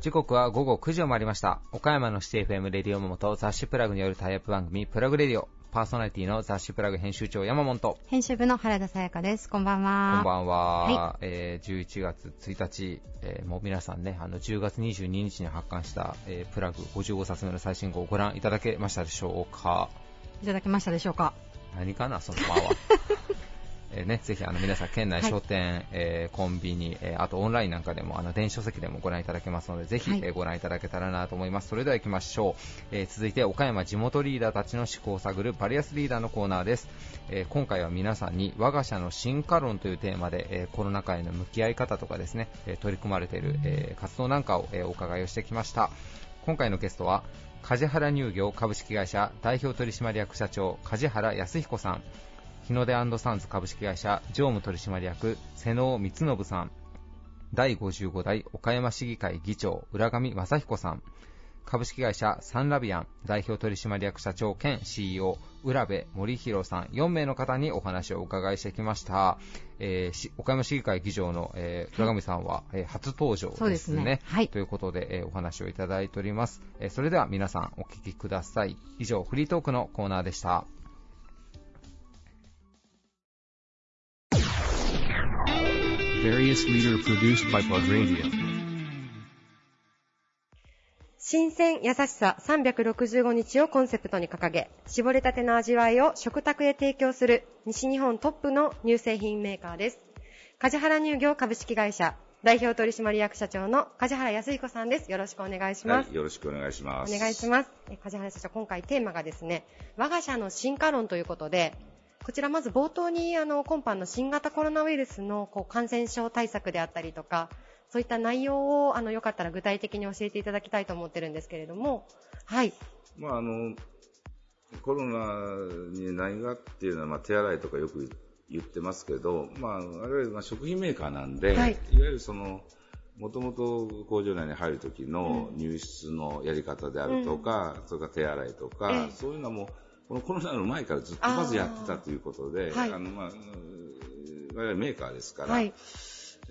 時刻は午後9時を回りました。岡山のシティ FM レディオモモと雑誌プラグによるタイアップ番組プラグレディオ。パーソナリティの雑誌プラグ編集長山本。編集部の原田さやかです。こんばんは。こんばんは、はい、えー、11月1日、えー、もう皆さんねあの10月22日に発刊した、えー、プラグ55冊目の最新号をご覧いただけましたでしょうかいただけましたでしょうか？何かなその間は。えー、ね、ぜひあの皆さん、県内書店、はい、えー、コンビニ、えー、あとオンラインなんかでもあの電子書籍でもご覧いただけますのでぜひ、はい、えー、ご覧いただけたらなと思います。それでは行きましょう、えー、続いて岡山地元リーダーたちの思考を探るバリアスリーダーのコーナーです、えー、今回は皆さんに我が社の進化論というテーマで、えー、コロナ禍への向き合い方とかですね、えー、取り組まれている、えー、活動なんかを、えー、お伺いをしてきました。今回のゲストは梶原乳業株式会社代表取締役社長梶原康彦さん。日の出サンズ株式会社常務取締役瀬能光信さん。第55代岡山市議会議長浦上正彦さん。株式会社サンラビアン代表取締役社長兼 CEO 浦部森弘さん4名の方にお話をお伺いしてきました、えー、岡山市議会議長の、えー、浦上さんは、えー、初登場ですね、ね、はい、ということで、えー、お話をいただいております、えー、それでは皆さんお聞きください。以上フリートークのコーナーでした新鮮優しさ365日をコンセプトに掲げ、絞りたての味わいを食卓へ提供する西日本トップの乳製品メーカーです。梶原乳業株式会社代表取締役社長の梶原康彦さんです。よろしくお願いします。はい、よろしくお願いします。お願いします。梶原社長、今回テーマがですね、我が社の進化論ということで、こちらまず冒頭にあの今般の新型コロナウイルスのこう感染症対策であったりとか、そういった内容をあのよかったら具体的に教えていただきたいと思ってるんですけれども、はい。まああのコロナに何がっていうのは、まあ、手洗いとかよく言ってますけど、まあ、我々は食品メーカーなんで、はい、いわゆるその、もともと工場内に入るときの入室のやり方であるとか、うん、それから手洗いとか、そういうのも、このコロナの前からずっとまずやってたということで、あ、はい、のまあ、我々メーカーですから、はい、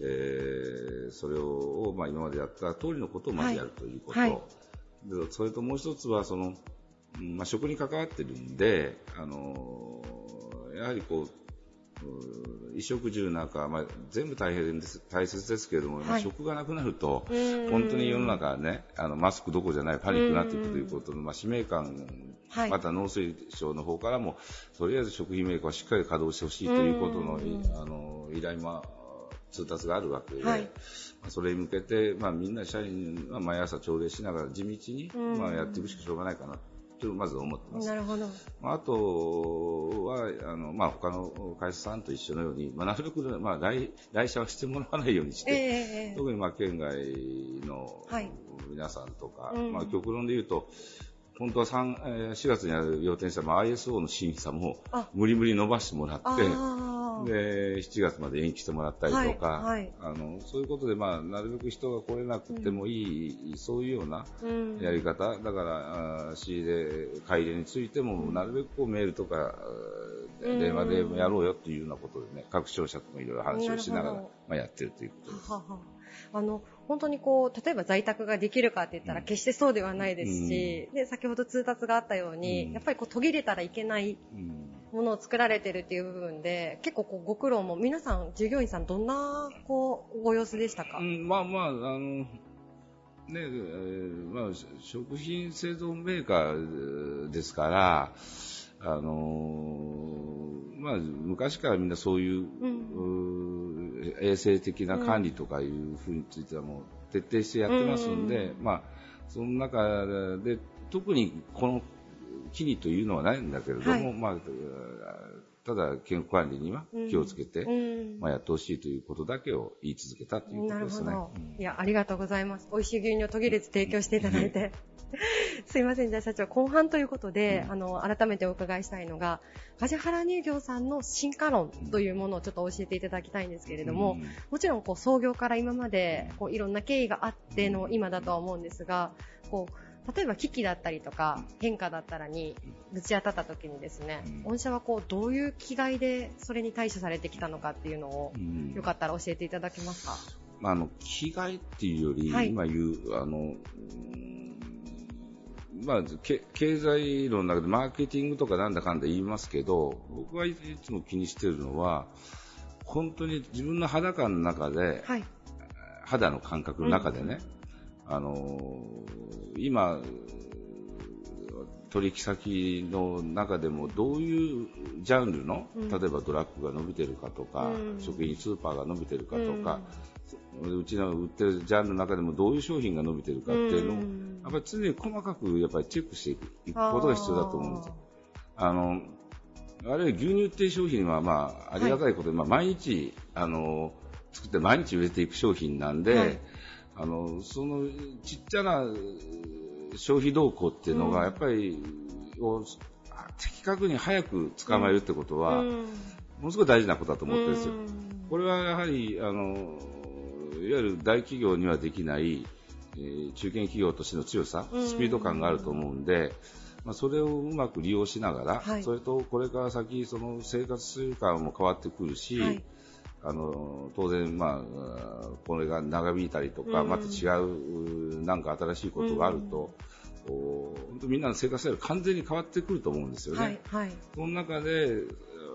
えー、それを、まあ、今までやった通りのことをまずやるということ、はい、でそれともう一つはその、まあ、食に関わってるんで、あのやはりこう衣食住なんか、まあ、全部大変です、大切ですけれども、はい、食がなくなると、本当に世の中ね、あの、マスクどころじゃないパニックになっていくということの、まあ、使命感、はい、また農水省の方からも、とりあえず食品メーカーはしっかり稼働してほしいということの、あの、依頼も、通達があるわけで、はい、それに向けて、まあ、みんな社員は毎朝朝礼しながら地道に、まあ、やっていくしかしょうがないかなとまず思ってます。なるほど。あとは、あの、まあ、他の会社さんと一緒のように、まあ、なるべく、まあ、来、来社はしてもらわないようにして、えー、特に、まあ、県外の皆さんとか、はい、まあ、極論で言うと、本当は3、えー、4月にある予定した、まあ、ISO の審査も無理無理伸ばしてもらって、で、7月まで延期してもらったりとか、はいはい、あの、そういうことで、まあ、なるべく人が来れなくてもいい、うん、そういうようなやり方、うん、だから、仕入れ、買い入れについても、なるべくこうメールとか、電話でやろうよっていうようなことでね、各商社ともいろいろ話をしながら、まあ、やってるということです。ははあの、本当にこう、例えば在宅ができるかって言ったら決してそうではないですし、うん、で、先ほど通達があったように、うん、やっぱりこう途切れたらいけないものを作られてるっていう部分で、結構こうご苦労も、皆さん、従業員さんどんな、こう、ご様子でしたか、うん、まあまあ、あの、ね、えー、まあ、食品製造メーカーですから、あのー、まあ、昔からみんなそういう、うん、衛生的な管理とかいうふうについてはもう徹底してやってますんで、うん、まあ、その中で特にこのきにというのはないんだけれども、はい、まあ、ただ健康管理には気をつけて、うん、まあ、やってほしいということだけを言い続けたということですね。なるほど。いや、ありがとうございます。美味しい牛乳を途切れず提供していただいて。すいません、じゃあ社長、後半ということで、うん、あの、改めてお伺いしたいのが、梶原乳業さんの進化論というものをちょっと教えていただきたいんですけれども、うん、もちろんこう創業から今までこういろんな経緯があっての今だとは思うんですが、こう例えば機器だったりとか変化だったらにぶち当たった時にですね、御社はこうどういう気概でそれに対処されてきたのかっていうのを、よかったら教えていただけますか？まあ、あの気概っていうより、はい、今言うあの、まあ、経済論の中でマーケティングとかなんだかんだ言いますけど僕はいつも気にしているのは本当に自分の肌感の中で、はい、肌の感覚の中でね、うん、あの今、取引先の中でもどういうジャンルの、うん、例えばドラッグが伸びてるかとか、うん、食品スーパーが伸びてるかとか、うちの売ってるジャンルの中でもどういう商品が伸びてるかっていうのを、やっぱり常に細かくやっぱりチェックしていくことが必要だと思うんですよ。あのあるいは牛乳っていう商品は、まあ、ありがたいことで、はい、まあ、毎日、あの、作って毎日売れていく商品なんで、はい、あの、そのちっちゃな消費動向っていうのが、やっぱり、うん、的確に早く捕まえるってことは、うん、ものすごい大事なことだと思ってるんですよ。これはやはり、あの、いわゆる大企業にはできない、えー、中堅企業としての強さ、スピード感があると思うんで、まあ、それをうまく利用しながら、はい、それとこれから先、その生活習慣も変わってくるし、はい、あの当然、まあ、これが長引いたりとか、また違うなんか新しいことがあると、本当みんなの生活スタイル完全に変わってくると思うんですよね。はいはい、その中で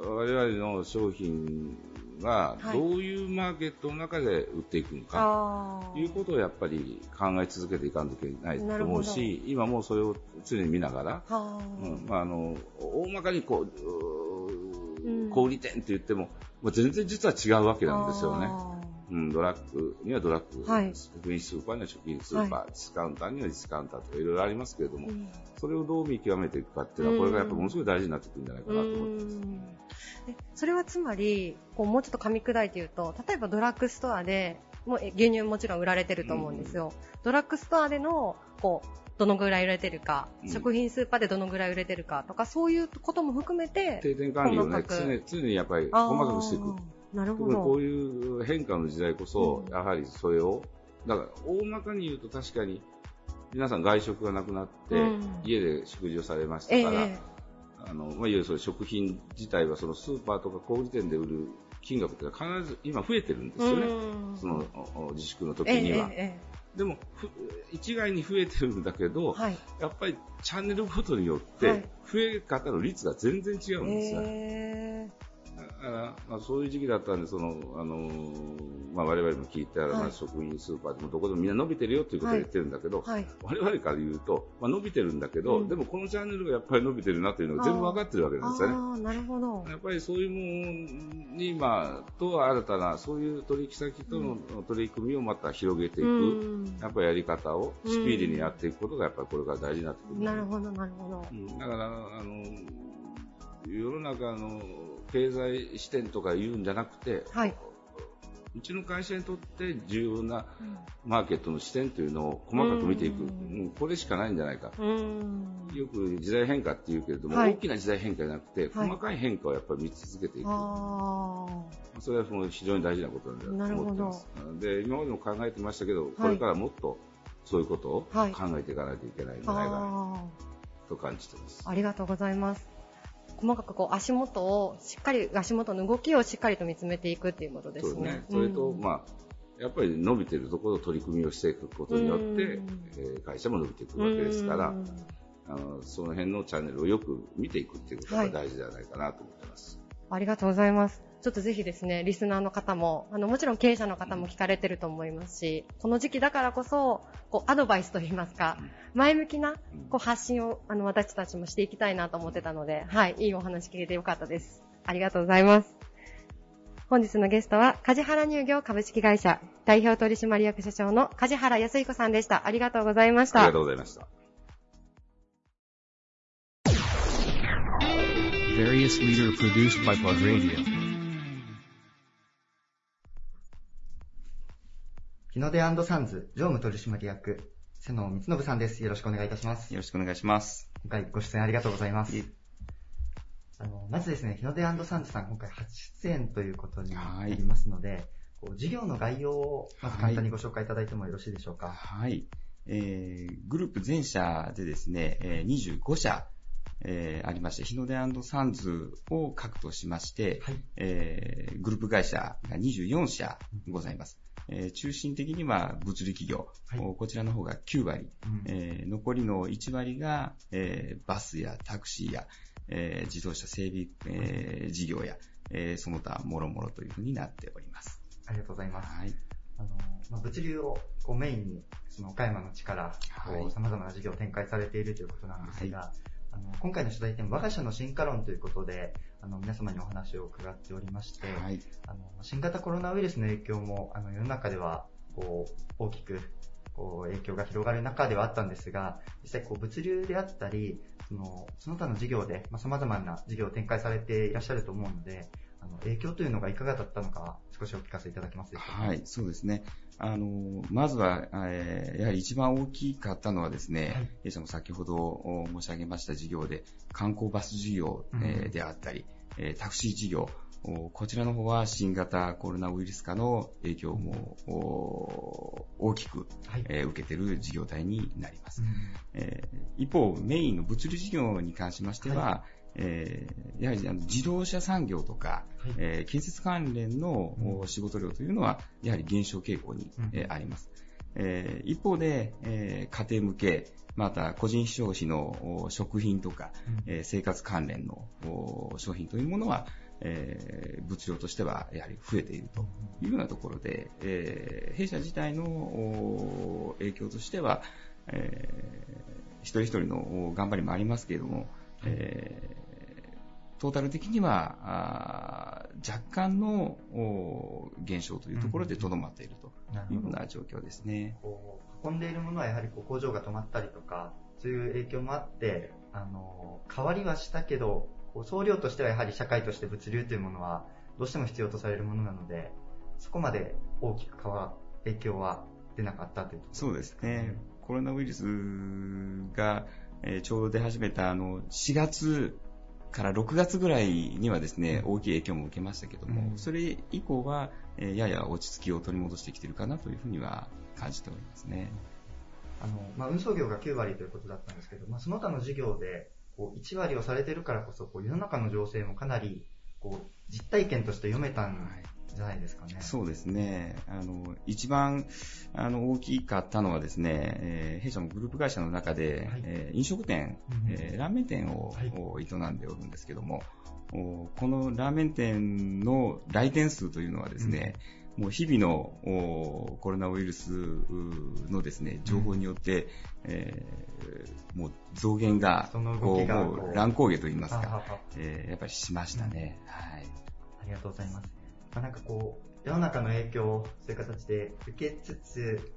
我々の商品がどういうマーケットの中で売っていくのか、ということをやっぱり考え続けていかなきゃいけないと思うし、今もそれを常に見ながら、うん。まあ、あの大まかにこう、うん、小売店って言っても、まあ、全然実は違うわけなんですよね。うん、ドラッグにはドラッグ、はい、食品スーパーには食品スーパー、はい、ディスカウンターにはディスカウンターとかいろいろありますけれども、うん、それをどう見極めていくかっていうのは、これがやっぱものすごい大事になってくるんじゃないかなと思ってます。それはつまり、こうもうちょっと噛み砕いて言うと、例えばドラッグストアで、もう牛乳もちろん売られてると思うんですよ。うん、ドラッグストアでの、こう、どのぐらい売れてるか、うん、食品スーパーでどのぐらい売れてるかとか、そういうことも含めて、定点管理をね、常常にやっぱり細かくしていく。なるほど。こういう変化の時代こそ、やはりそれを、だから大まかに言うと確かに、皆さん外食がなくなって、家で食事をされましたから、えーあの、まあ、いわゆるその食品自体はそのスーパーとか小売店で売る金額って必ず今増えてるんですよね。その自粛の時には。えええでも、一概に増えてるんだけど、はい、やっぱりチャンネルごとによって、増え方の率が全然違うんですよ。えーまあ、そういう時期だったんで、その、あのまあ、我々も聞いたら、まあ、食品スーパーでもどこでもみんな伸びてるよということを言ってるんだけど、はい、我々から言うと、まあ、伸びてるんだけど、うん、でもこのチャンネルがやっぱり伸びてるなというのが全部分かってるわけなんですよね。なるほど。やっぱりそういうものに、まあ、と新たな、そういう取引先との取り組みをまた広げていく、うん、やっぱりやり方をスピーディーにやっていくことが、やっぱりこれから大事になってくる、なるほど、なるほど。だから、あの、世の中の経済視点とか言うんじゃなくて、はい、うちの会社にとって重要なマーケットの視点というのを細かく見ていく、うん、これしかないんじゃないか、よく時代変化っていうけれども、はい、大きな時代変化じゃなくて、細かい変化をやっぱり見続けていく、はい、それは非常に大事なことなんだと思ってます。で今までも考えてましたけど、これからもっとそういうことを考えていかないといけないんじゃないかなと感じてます。ありがとうございます。細かくこう足元をしっかり足元の動きをしっかりと見つめていくっていうことですね。そ、ね、れと、うん、まあやっぱり伸びているところを取り組みをしていくことによって、えー、会社も伸びていくわけですから、あのその辺のチャンネルをよく見ていくっていうことが大事ではないかなと思ってます。はい、ありがとうございます。ちょっとぜひですね、リスナーの方も、あの、もちろん経営者の方も聞かれてると思いますし、この時期だからこそ、こう、アドバイスといいますか、前向きな、こう、発信を、あの、私たちもしていきたいなと思ってたので、はい、いいお話聞けてよかったです。ありがとうございます。本日のゲストは、梶原乳業株式会社、代表取締役社長の梶原康彦さんでした。ありがとうございました。ありがとうございました。various leader produced by Radio. 日の出サンズ常務取締役、瀬野光信さんです。よろしくお願いいたします。よろしくお願いします。今回ご出演ありがとうございます。あのまずですね、日の出サンズさん、今回初出演ということになりますので、こう事業の概要をまず簡単にご紹介いただいてもよろしいでしょうか。はい。えー、グループ全社でですね、えー、25社、えー、ありまして、日の出サンズを核としまして、はい、えー、グループ会社が24社ございます。えー、中心的には物理企業、はい、こちらの方が9割、うん、えー、残りの1割が、えー、バスやタクシーや、えー、自動車整備、えー、事業や、えー、その他もろもろというふうになっております。ありがとうございます。はい。あの、まあ、物流をこうメインに、その岡山の力、こう様々な事業を展開されているということなんですが、はいあの今回の取材点、我が社の進化論ということで、あの皆様にお話を伺っておりまして、はい、あの新型コロナウイルスの影響もあの世の中ではこう大きくこう影響が広がる中ではあったんですが、実際こう物流であったり、そのその他の事業で、まあ、様々な事業を展開されていらっしゃると思うので、あの影響というのがいかがだったのか、少しお聞かせいただけますでしょうか。はい、そうですね。あの、まずは、えー、やはり一番大きかったのはですね、はい、弊社も先ほど申し上げました事業で、観光バス事業、えー、であったり、えタクシー事業、こちらの方は新型コロナウイルス化の影響も大きく、はい、えー、受けている事業体になります、うん、えー、一方、メインの物流事業に関しましては、はい、えー、やはりあの自動車産業とか、はい、え建設関連の仕事量というのは、やはり減少傾向に、えあります。え一方で、え家庭向け、また個人消費の食品とか、うん、生活関連の商品というものは、えー、物量としてはやはり増えているというようなところで、えー、弊社自体の影響としては、えー、一人一人の頑張りもありますけれども、えー、トータル的には若干の減少というところでとどまっているというような状況ですね。運んでいるものはやはりこう工場が止まったりとか、そういう影響もあって、あの変わりはしたけど、総量としてはやはり社会として物流というものはどうしても必要とされるものなので、そこまで大きく変わ影響は出なかったというとそうですね。コロナウイルスが、えー、ちょうど出始めたあの4月から6月ぐらいにはですね、大きい影響も受けましたけども、うん、それ以降は、えー、やや落ち着きを取り戻してきているかなというふうには感じておりますね。あの、まあ、運送業が9割ということだったんですけど、まあ、その他の事業で、こう1割をされてるからこそこう世の中の情勢もかなりこう実体験として読めたんじゃないですかね。そうですね。あの、一番、あの、大きかったのはですね、えー、弊社のグループ会社の中で、はい、えー、飲食店、うん、えー、ラーメン店を、はい、営んでおるんですけども、このラーメン店の来店数というのはですね、うんもう日々のコロナウイルスのですね、情報によって、うん、えー、もう増減が、こう、もう乱高下といいますか、えー、やっぱりしましたね、うん、はい。ありがとうございます。まあ、なんかこう、世の中の影響をそういう形で受けつつ、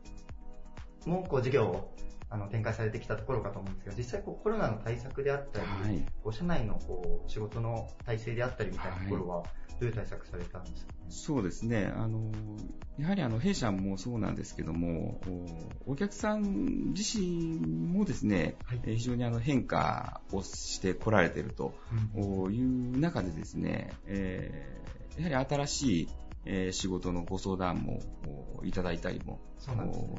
もうこう事業をあの展開されてきたところかと思うんですが、実際こうコロナの対策であったり、はい、こう社内のこう仕事の体制であったりみたいなところは、はい。どういう対策されたんですか、ね、そうですね。あの、やはりあの、弊社もそうなんですけども、お客さん自身もですね、はい、非常にあの変化をしてこられているという中でですね、えー、やはり新しいえ仕事のご相談もいただいたりも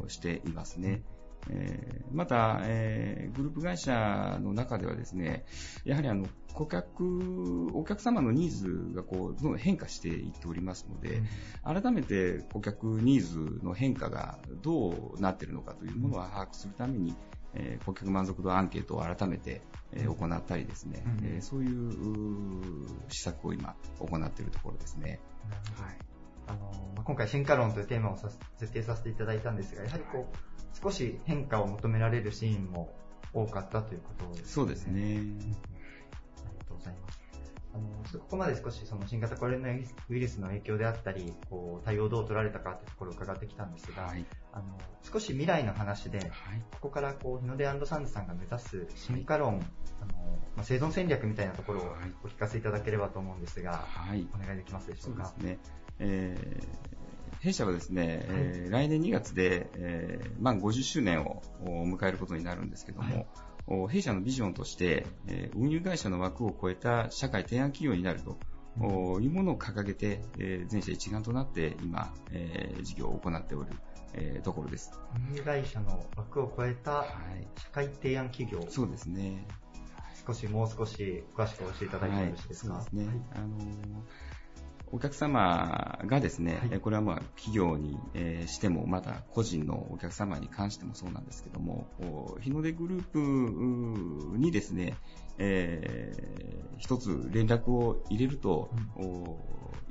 していますね。えー、また、えー、グループ会社の中ではですね、やはりあの、顧客、お客様のニーズがこう、どんどん変化していっておりますので、うん、改めて顧客ニーズの変化がどうなっているのかというものを把握するために、えー、顧客満足度アンケートを改めて、えー、行ったりですね、うん、えー、そういう施策を今行っているところですね。はい。あの、まあ、今回進化論というテーマを設定させていただいたんですが、やはりこう、少し変化を求められるシーンも多かったということですね。そうですね。あの、ここまで少しその新型コロナウイルスの影響であったり、こう、対応をどう取られたかというところを伺ってきたんですが、はい、あの、少し未来の話で、はい、ここからこう、日の出サンズさんが目指す進化論、はい、あの、まあ、生存戦略みたいなところをお聞かせいただければと思うんですが、はい、お願いできますでしょうか？そうね。えー弊社はですね、はい、えー、来年2月で、えー、満50周年を迎えることになるんですけども、はい、弊社のビジョンとして、えー、運輸会社の枠を超えた社会提案企業になるとというものを掲げて、え全社一丸となって今、え事業を行っておる、えところです。運営会社の枠を超えた社会提案企業、はい、そうですね。少しもう少し詳しく教えていただいてよろしいですか？はい、そうですね。あのお客様がですね、はい、これはまあ企業にしても、また個人のお客様に関してもそうなんですけども、日の出グループにですね、えー、一つ連絡を入れると、う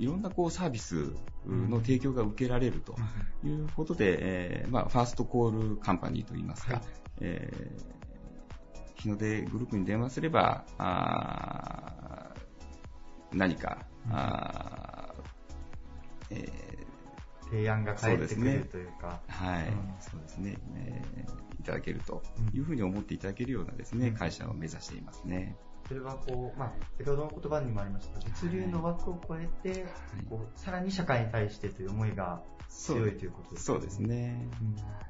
ん、いろんなこうサービスの提供が受けられるということで、うん、えー、まあ、ファーストコールカンパニーといいますか、はい、えー、日の出グループに電話すれば、あ何か、うん、あえー、提案が返ってくるというか。はい、そうですね、えー、いただけるというふうに思っていただけるようなですね、会社を目指していますね。それはこう、まあ、先ほどの言葉にもありました物流の枠を超えて、はい、こうさらに社会に対してという思いが強いということですね。そうですね。うん。まあ、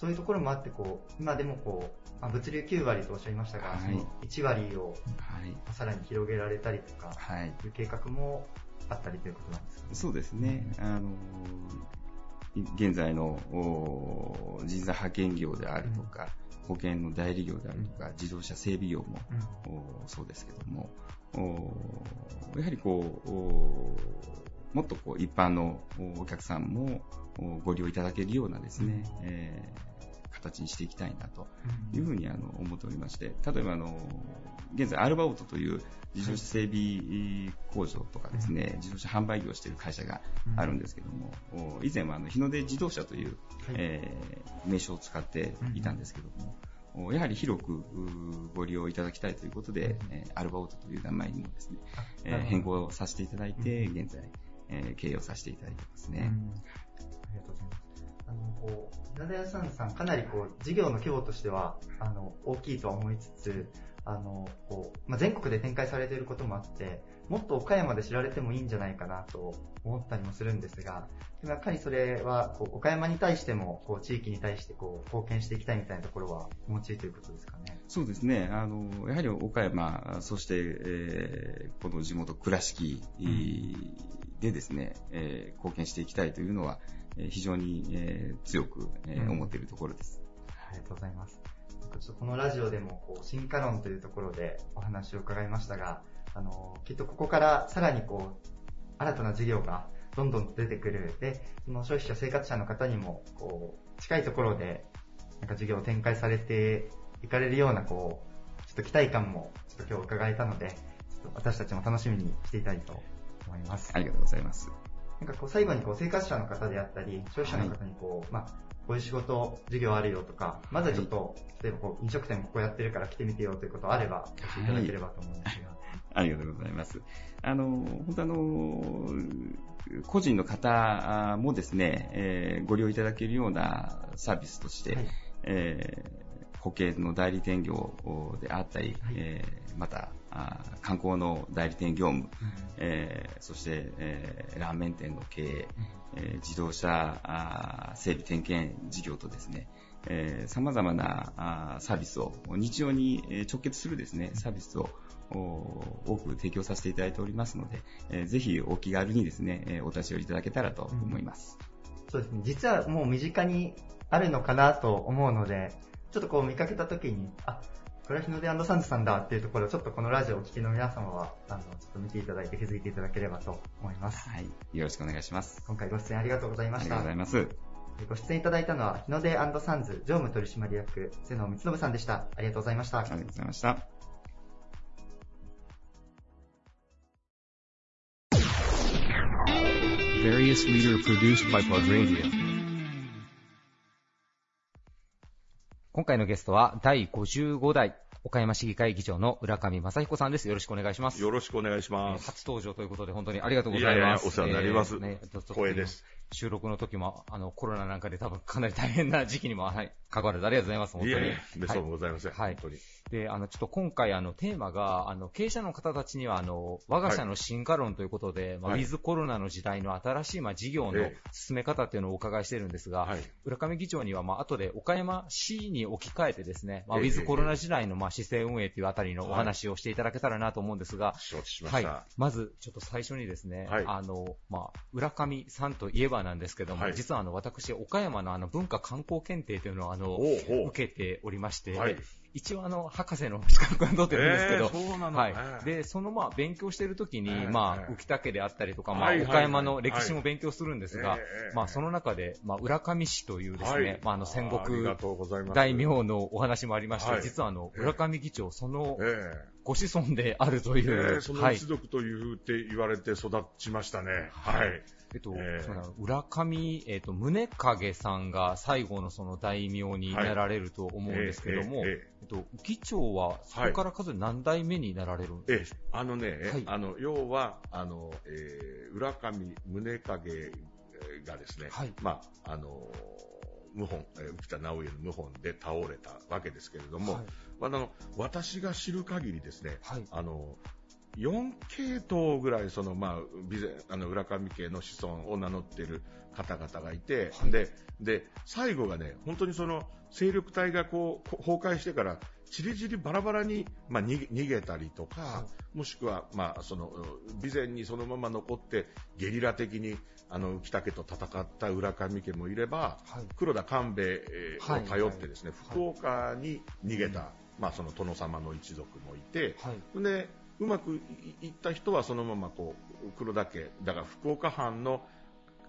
そういうところもあってこう、今でもこう、まあ、物流9割とおっしゃいましたが、はい、その1割を、はい、さらに広げられたりとか、はい、いう計画もあったりということなんですか、ね、そうですね。あの現在の人材派遣業であるとか、保険の代理業であるとか、自動車整備業も、そうですけども、やはりこう、もっとこう一般のお客さんもご利用いただけるようなですね、えー形にしていきたいなというふうにあの思っておりまして、例えばあの、現在アルバオートという自動車整備工場とかですね、自動車販売業をしている会社があるんですけども、以前はあの日の出自動車という、えー、名称を使っていたんですけども、やはり広くご利用いただきたいということで、えアルバオートという名前にもですね、え変更させていただいて、現在、え経営をさせていただいてますね。ありがとうございます。あの、こう、稲田屋さんさん、かなりこう、事業の規模としては、あの、大きいとは思いつつ、あの、こう、まあ、全国で展開されていることもあって、もっと岡山で知られてもいいんじゃないかなと思ったりもするんですが、やっぱりそれは、こう、岡山に対しても、こう、地域に対してこう、貢献していきたいみたいなところはお持ちということですかね？そうですね。あの、やはり岡山、そして、えー、この地元倉敷でですね、うん、えー、貢献していきたいというのは、非常に強く思っているところです。ありがとうございます。このラジオでもこう進化論というところでお話を伺いましたが、あのきっとここからさらにこう新たな事業がどんどん出てくる。で、その消費者、生活者の方にもこう近いところでなんか事業を展開されていかれるようなこうちょっと期待感もちょっと今日伺えたので、私たちも楽しみにしていたいと思います。ありがとうございます。なんかこう最後にこう生活者の方であったり、消費者の方にこう、はい、まあ、こういう仕事、授業あるよとか、まずはちょっと、はい、例えばこう飲食店ここやってるから来てみてよということあれば、教えていただければと思うんですが。はい、ありがとうございます。あの、本当あの、個人の方もですね、えー、ご利用いただけるようなサービスとして、はい、えー、保険の代理店業であったり、はい、えー、また、観光の代理店業務、うん、えー、そして、えー、ラーメン店の経営、うん、えー、自動車整備点検事業とですね、えー、様々なあサービスを日常に直結するですね、サービスを多く提供させていただいておりますので、えー、ぜひお気軽にですね、お立ち寄りいただけたらと思います、うん。そうですね。実はもう身近にあるのかなと思うので、ちょっとこう見かけた時に、あ、これは日の出サンズさんだっていうところをちょっとこのラジオをお聞きの皆様は、あの、ちょっと見ていただいて気づいていただければと思います。はい。よろしくお願いします。今回ご出演ありがとうございました。ありがとうございます。ご出演いただいたのは、日の出サンズ常務取締役、瀬野光信さんでした。ありがとうございました。ありがとうございました。various leader produced by Plug Radio. 今回のゲストは第55代岡山市議会議長の浦上正彦さんです。よろしくお願いします。よろしくお願いします。初登場ということで本当にありがとうございます。いやいやお世話になります。えー、ね、光栄です。収録の時も、あの、コロナなんかで多分かなり大変な時期にも、はい、関わらずありがとうございます、本当に。いえいえ、そうございません。はい。本当に。で、あの、ちょっと今回、あの、テーマが、あの、経営者の方たちには、あの、我が社の進化論ということで、はい、まあ、ウィズコロナの時代の新しい、まあ、事業の進め方っていうのをお伺いしてるんですが、はい、浦上議長には、まあ、後で岡山市に置き換えてですね、まあ、ウィズコロナ時代の、まあ、あ、市政運営というあたりのお話をしていただけたらなと思うんですが、承知しました。はい。まず、ちょっと最初にですね、はい、あの、まあ、浦上さんといえばなんですけども、はい、実はあの、私、岡山のあの、文化観光検定というのをあの、受けておりまして、はい、一応あの、博士の資格は取ってるんですけど、そうなの、はい。で、そのまあ、勉強してるときに、まあ、浮田家であったりとか、まあ、岡山の歴史も勉強するんですが、まあ、その中で、まあ、浦上市というですね、まあ、あの、戦国大名のお話もありまして、実はあの、浦上議長、その、ご子孫であるという。その一族というって言われて育ちましたね。はい。えっと、えー、浦上、えっと、宗影さんが最後のその大名になられると思うんですけども、はい、えっと、議長はそこから数何代目になられる？んですか、はい、あのね、はい、あの、要は、あの、えー、浦上宗影がですね、はい、まあ、あの謀反、浮田直家の謀反で倒れたわけですけれども、はい、あの私が知る限りですね、はい、あの4系統ぐらいその、まあ、あの浦上家の子孫を名乗っている方々がいて、はい、でで最後がね本当にその勢力体がこう崩壊してからちりぢりバラバラに、まあ、逃げたりとか、はい、もしくは、まあ、その備前にそのまま残ってゲリラ的にあの北家と戦った浦上家もいれば、はい、黒田官兵衛を頼ってですね、福岡に逃げた、まあ、その殿様の一族もいて、でうまくいった人はそのままこう黒田家だから福岡藩の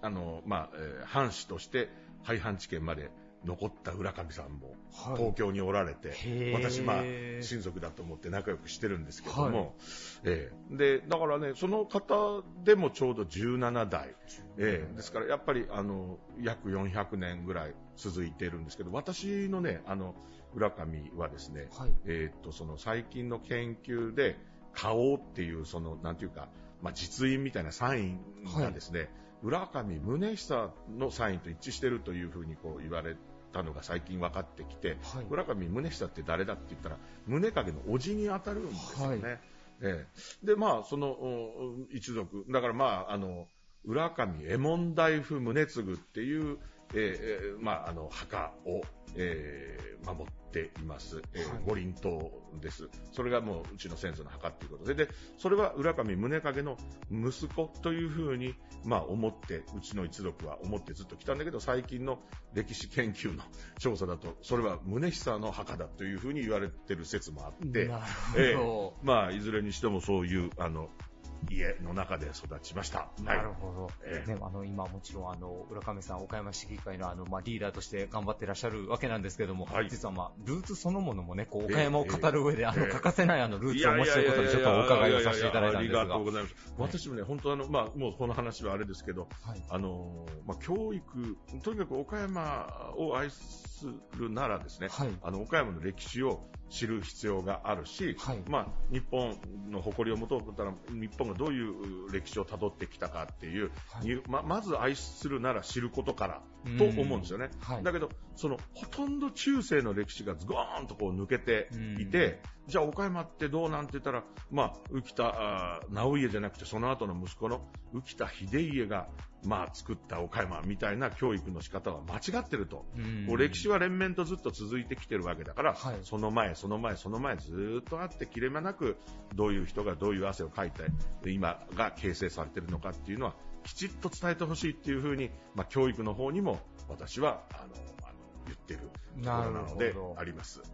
あの、まあえー、藩士として廃藩置県まで残った浦上さんも東京におられて、はい、私、まあ、親族だと思って仲良くしてるんですけども、はい、えー、でだからね、その方でもちょうど17代、えー、ですからやっぱりあの約400年ぐらい続いているんですけど、私のね、あの浦上はですね、はい、えー、っとその最近の研究で、花王っていう、その、なんていうか、まあ、実印みたいなサインがですね、はい、浦上宗久のサインと一致してるというふうにこう言われたのが最近分かってきて、はい、浦上宗久って誰だって言ったら、宗影の叔父に当たるんですよね。はい、えー、で、まあ、その一族、だからまあ、あの、浦上右衛門大夫宗次っていう、えー、まあ、あの、墓を、えー、守っています。えー、五輪塔です。それがもううちの先祖の墓っていうことで、で、それは浦上宗影の息子というふうに、まあ思って、うちの一族は思ってずっと来たんだけど、最近の歴史研究の調査だと、それは宗久の墓だというふうに言われてる説もあって、えー、まあ、いずれにしてもそういう、あの、家の中で育ちました。なるほど。えー、ね、あの、今もちろん、あの、浦上さん、岡山市議会の、あの、まあ、リーダーとして頑張ってらっしゃるわけなんですけども、はい、実は、まあ、ルーツそのものもね、こう、岡山を語る上で、えー、あの、欠かせない、あの、ルーツをお持ちということで、ちょっとお伺いをさせていただいたんですが。ありがとうございます。私もね、本当あの、まあ、もうこの話はあれですけど、はい、あの、まあ、教育、とにかく岡山を愛するならですね、はい、あの、岡山の歴史を知る必要があるし、はい、まあ、日本の誇りを求めたら、日本がどういう歴史をたどってきたかっていう、はい、ままず愛するなら知ることからと思うんですよね。はい、だけど、そのほとんど中世の歴史がズゴーンとこう抜けていて、じゃあ岡山ってどうなんて言ったら、まあ、浮田直家じゃなくてその後の息子の浮田秀家がまあ、作った岡山みたいな教育の仕方は間違ってると。う歴史は連綿とずっと続いてきてるわけだから、はい、その前、その前、その前ずっとあって切れ間なく、どういう人がどういう汗をかいて、今が形成されてるのかっていうのは、きちっと伝えてほしいっていうふうに、まあ、教育の方にも私は、あの、あの言ってるところなのであります。なる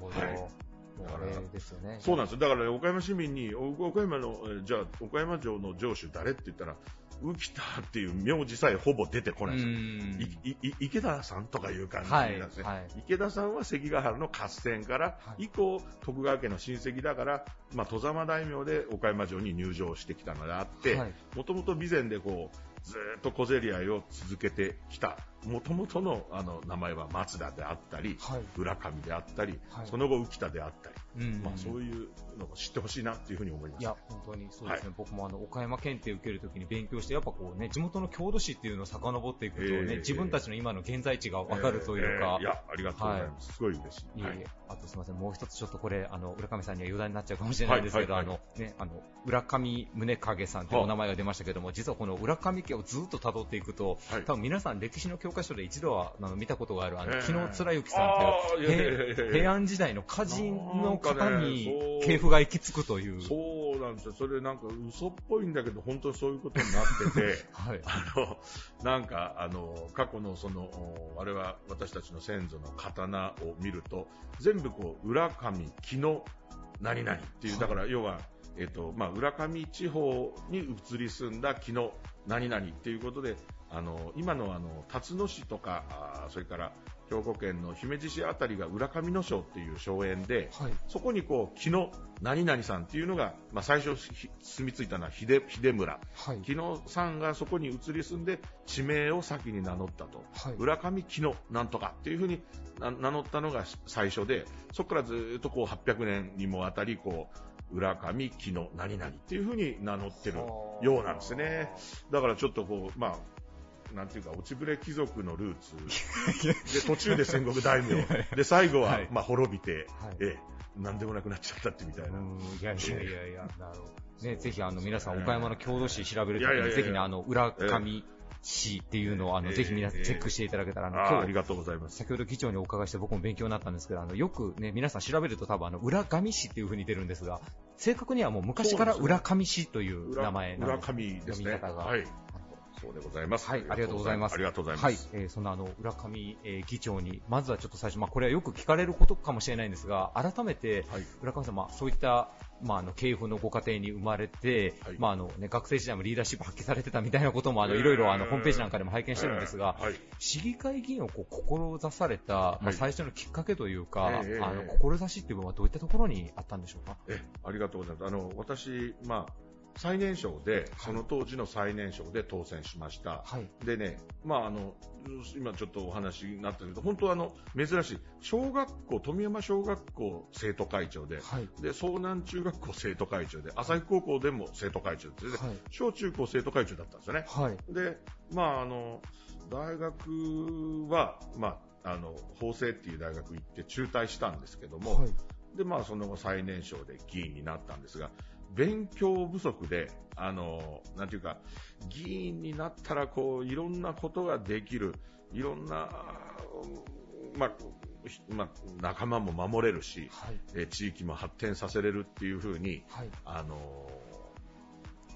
ほど。はいあれですよね。そうなんです。だから、ね、岡山市民に、岡山の、じゃあ、岡山城の城主誰って言ったら、浮田っていう名字さえほぼ出てこないですよ。池田さんとかいう感じなんですね、はいはい、池田さんは関ヶ原の合戦から、以降、徳川家の親戚だから、まあ、戸様大名で岡山城に入城してきたのであって、もともと備前でこう、ずっと小競り合いを続けてきたもともとのあの名前は松田であったり、はい、浦上であったり、はい、その後浮田であったり、うん。まあ、そういうのを知ってほしいなっていうふうに思います。いや、本当にそうですね。はい、僕もあの、岡山検定受けるときに勉強して、やっぱこうね、地元の郷土史っていうのを遡っていくとね、えー、自分たちの今の現在地がわかるというか、えーえー、いや、ありがとうございます。すごい嬉しい。いえいえ、あとすみません、もう一つちょっとこれ、あの、浦上さんには余談になっちゃうかもしれないんですけど、あの、ね、あの、浦上宗影さんというお名前が出ましたけども、実はこの浦上家をずっと辿っていくと、多分皆さん歴史の教教科書で一度はあの見たことがある、あの、木野貫之さんという、平安時代の歌人の方に系譜が行き着くという。そうなんですよ。それなんか嘘っぽいんだけど、本当にそういうことになってて、はい、あの、なんか、あの、過去のその、あれは私たちの先祖の刀を見ると、全部こう、裏上、木の何々っていう、だから要は、えっと、まあ、浦上地方に移り住んだ木の何々っていうことで、あの、今のあの、辰野市とか、あそれから兵庫県の姫路市あたりが浦上野荘っていう荘園で、はい、そこにこう、木の何々さんっていうのが、まあ、最初住み着いたのは秀秀村、はい、木野さんがそこに移り住んで地名を先に名乗ったと、はい、浦上木野なんとかっていうふうに名乗ったのが最初でそこからずっとこう800年にもわたりこう浦上木の何々っていうふうに名乗ってるようなんですね。だからちょっとこう、まあ、なんていうか、落ちぶれ貴族のルーツ。で、途中で戦国大名。で、最後は、はい、まあ、滅びて、はい、ええ、なんでもなくなっちゃったってみたいな。いやいやいやいや、なるほど。ね、ぜひあの皆さん、岡山の郷土史調べるときに、ぜひね、あの、浦上市っていうのを、あの、ぜひ皆さんチェックしていただけたら、あの、今日、ありがとうございます。先ほど議長にお伺いして僕も勉強になったんですけど、あの、よくね、皆さん調べると多分、あの、浦上市っていう風に出るんですが、正確にはもう昔から浦上市という名前なんです。浦上ですね。はい。そうでございます。はい、ありがとうございます。ありがとうございます。はい、えー、そんなあの、浦上、えー、議長に、まずはちょっと最初、まあ、これはよく聞かれることかもしれないんですが、改めて、はい、浦上さん、まあ、そういった、まあ、あの、系譜のご家庭に生まれて、はい、まあ、あの、ね、学生時代もリーダーシップ発揮されてたみたいなことも、あの、いろいろ、あの、ホームページなんかでも拝見してるんですが、はい、市議会議員をこう、志された、まあ、最初のきっかけというか、あの、志っていうのはどういったところにあったんでしょうか？え、ありがとうございます。あの、私、まあ、最年少で、その当時の最年少で当選しました。はい、でね、まああの、今ちょっとお話になったけど、本当はあの、珍しい、小学校、富山小学校生徒会長で、はい、で、総南中学校生徒会長で、朝日高校でも生徒会長で、はい、小中高生徒会長だったんですよね。はい、で、まああの、大学は、まあ、あの、法政っていう大学行って中退したんですけども、はい、で、まあその後最年少で議員になったんですが、勉強不足で、あの、なんていうか、議員になったら、こう、いろんなことができる、いろんな、まあ、まあ、仲間も守れるし、はい、え地域も発展させれるっていうふうに、はい、あの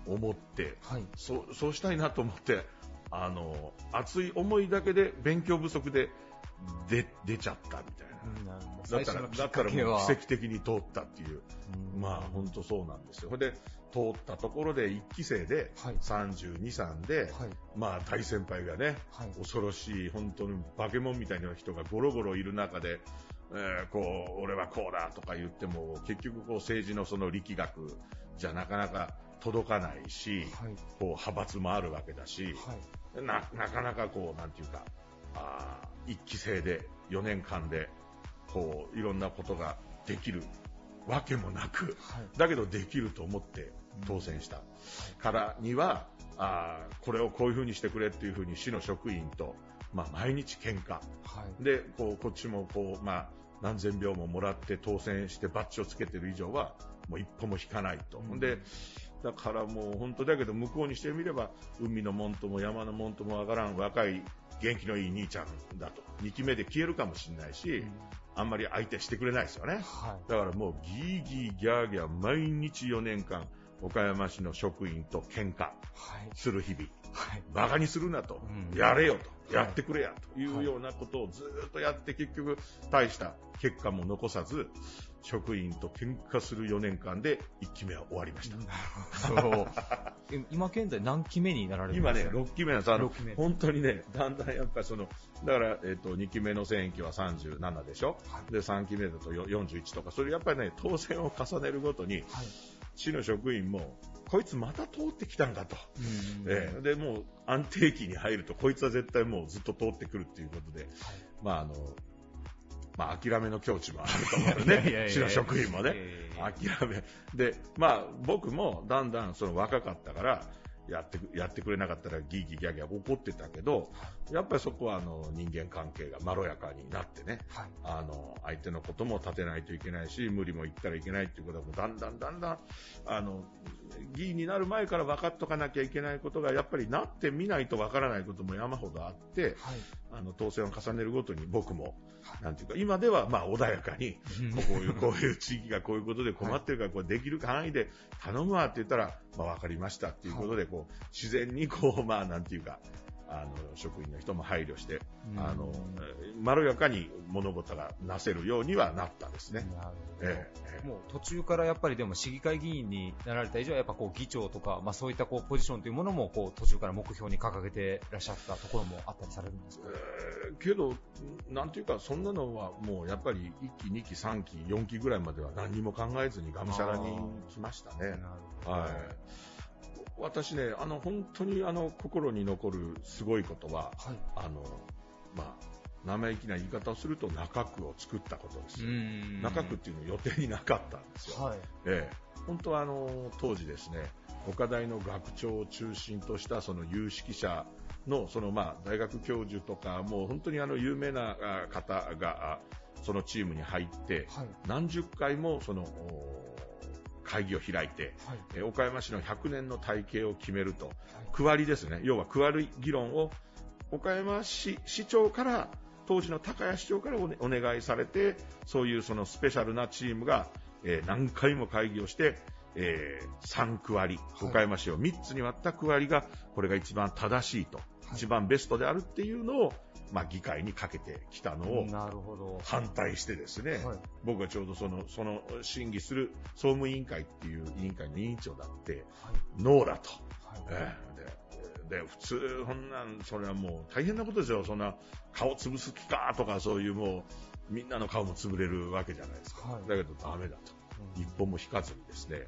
思って、はい、そうそうしたいなと思って、あの熱い思いだけで勉強不足で出出ちゃったみたいな。だったら、だったらもう奇跡的に通ったっていう。まあ本当そうなんですよ。ほんで、通ったところで1期生で、32、3で、はい、まあ大先輩がね、はい、恐ろしい、本当に化け物みたいな人がゴロゴロいる中で、えー、こう、俺はこうだとか言っても、結局こう政治のその力学じゃなかなか届かないし、はい、こう派閥もあるわけだし、な、なかなかこう、なんていうか、あ1期生で4年間でこういろんなことができるわけもなく、はい、だけどできると思って当選した、からにはあこれをこういうふうにしてくれっていうふうに市の職員と、まあ、毎日喧嘩、はい、でこうこっちもこう、まあ、何千票ももらって当選してバッジをつけてる以上はもう一歩も引かないと。うん、でだからもう本当だけど向こうにしてみれば海のもんとも山のもんともわからん若い元気のいい兄ちゃんだと。2期目で消えるかもしれないし、うん、あんまり相手してくれないですよね、はい、だからもうギーギーギャーギャー毎日4年間岡山市の職員と喧嘩する日々、はい、バカにするなと、うん、やれよと、やってくれやというようなことをずっとやって結局大した結果も残さず職員と喧嘩する4年間で1期目は終わりました。そう今現在何期目になられるんですか？今ね、6期目なんです。あの、本当にね、だんだんやっぱりその、だから、えっ、ー、と、2期目の選挙は37でしょ、はい、で、3期目だと41とか、それやっぱりね、当選を重ねるごとに、はい、市の職員も、こいつまた通ってきたんだと。えー、で、もう安定期に入ると、こいつは絶対もうずっと通ってくるっていうことで、はい、まああの、まあ、諦めの境地もあると思うね。市の職員もね。諦め。で、まあ、僕もだんだんその若かったから、やってやってくれなかったらギーギーギャーギャー怒ってたけど、やっぱりそこはあの人間関係がまろやかになってね、はい、あの相手のことも立てないといけないし、無理も言ったらいけないっていうことはだんだんだんだんあの議員になる前から分かっとかなきゃいけないことが、やっぱりなってみないと分からないことも山ほどあって、はい、あの、当選を重ねるごとに僕も、なんていうか、今ではまあ穏やかに、こういう、こういう地域がこういうことで困ってるから、これできる範囲で頼むわって言ったら、まあ分かりましたっていうことで、こう、自然にこう、まあなんていうか、あの職員の人も配慮して、あのまろやかに物事がなせるようにはなったですね。ええ、もう途中からやっぱりでも市議会議員になられた以上はやっぱこう議長とか、まあ、そういったこうポジションというものもこう途中から目標に掲げていらっしゃったところもあったりされるんですか、えー、けど、なんていうかそんなのはもうやっぱり1期、2期、3期、4期ぐらいまでは何にも考えずにがむしゃらに来ましたね。はい私ね、あの、本当にあの、心に残るすごいことは、はい、あの、まあ、生意気な言い方をすると中区を作ったことです。中区っていうの予定になかったんですよ。はい、ええ、本当はあの、当時ですね、岡大の学長を中心としたその有識者の、そのまあ、大学教授とか、もう本当にあの、有名な方が、そのチームに入って、はい、何十回もその、会議を開いて、はい、え岡山市の100年の体系を決めると、はい、区割りですね、要は区割り議論を岡山市市長から当時の高谷市長からお,、ね、お願いされてそういうそのスペシャルなチームが、えー、何回も会議をして、えー、3区割り、岡山市を3つに割った区割りがこれが一番正しいと、一番ベストであるっていうのをまあ、議会にかけてきたのを反対してですね、はい、僕はちょうどその、その審議する総務委員会っていう委員会の委員長だって、はい、ノーラと、はい、えー、で、で、普通、こんなん、それはもう大変なことですよ。そんな顔潰す気かとかそういうもう、みんなの顔も潰れるわけじゃないですか。だけどダメだと。一本も引かずにですね。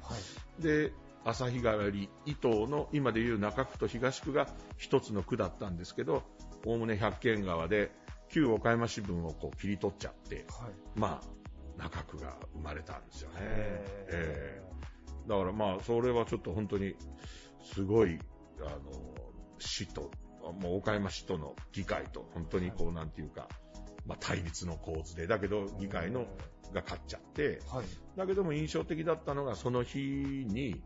で、旭川より伊東の今でいう中区と東区が一つの区だったんですけど、おおむね百軒川で旧岡山市分をこう切り取っちゃって、はい、まあ、中区が生まれたんですよね。えー、だからまあ、それはちょっと本当に、すごい、あの、市と、もう岡山市との議会と、本当にこう、なんていうか、まあ、対立の構図で、だけど議会のが勝っちゃって、はい、だけども印象的だったのが、その日に、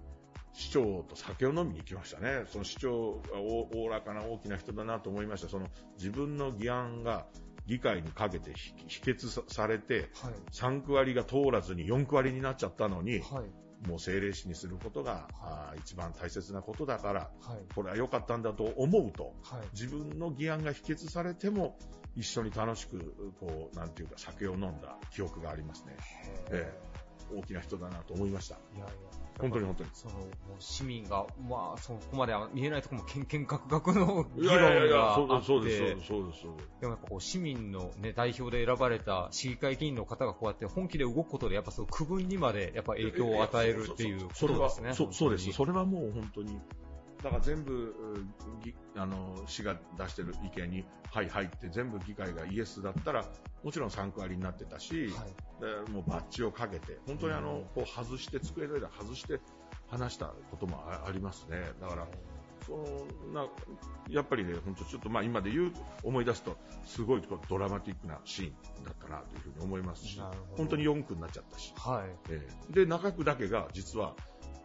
市長と酒を飲みに行きましたね。その市長がおおらかな大きな人だなと思いました。その自分の議案が議会にかけて否決されて、はい、3区割りが通らずに4区割りになっちゃったのに、はい、もう政令市にすることが、はい、一番大切なことだから、これは良かったんだと思うと、自分の議案が否決されても、一緒に楽しく、こう、なんていうか、酒を飲んだ記憶がありますね。ええ、大きな人だなと思いました。いやいや本当に本当に。その、もう市民が、まあ、そこまでは見えないところも、けんけんがくがくの議論があって、そうです、そうです、そうです。でもやっぱこう、市民のね、代表で選ばれた市議会議員の方がこうやって本気で動くことで、やっぱその区分にまでやっぱ影響を与えるっていうことですね。そうそうです。それはもう本当に、だから全部、あの、市が出してる意見に、はいはいって全部議会がイエスだったら、もちろん3区割りになってたし、はい、でもうバッジをかけて、本当にあの、こう外して、机の上で外して話したこともありますね。だから、そんな、やっぱりね、本当ちょっとまあ今で言う、思い出すと、すごいドラマティックなシーンだったなというふうに思いますし、本当に4区になっちゃったし、はい、えー、で、中区だけが実は、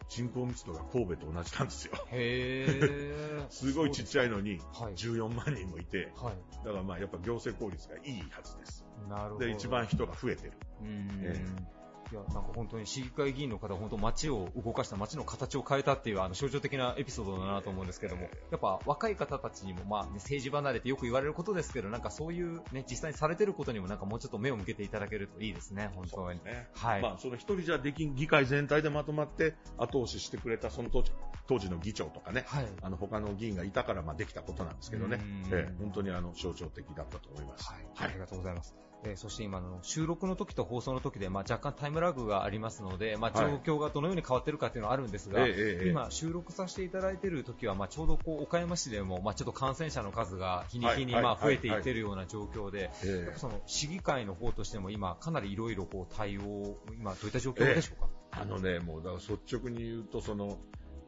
人口密度が神戸と同じなんですよ。へ すごいちっちゃいのに14万人もいて、はい、だからまあやっぱ行政効率がいいはずです。なるほど。で、一番人が増えてる。うん、えーいや、なんか本当に市議会議員の方、本当街を動かした、街の形を変えたっていう、あの、象徴的なエピソードだなと思うんですけども、やっぱ若い方たちにも、まあ、ね、政治離れってよく言われることですけど、なんかそういうね、実際にされてることにもなんかもうちょっと目を向けていただけるといいですね、本当に。ね、はい。まあ、その一人じゃできん、議会全体でまとまって後押ししてくれた、その当時、当時の議長とかね、はい、あの、他の議員がいたから、まあ、できたことなんですけどね、えー、本当にあの、象徴的だったと思います。はい。はい、ありがとうございます。えー、そして今の収録の時と放送の時で、まあ、若干タイムラグがありますので、まあ、状況がどのように変わっているかというのはあるんですが、はい、今、収録させていただいている時は、まあ、ちょうどこう岡山市でも、まあ、ちょっと感染者の数が日に日にまあ増えていっているような状況で、その市議会の方としても今、かなりいろいろ対応、今、どういった状況でしょうか？あのね、もうだから率直に言うと、その、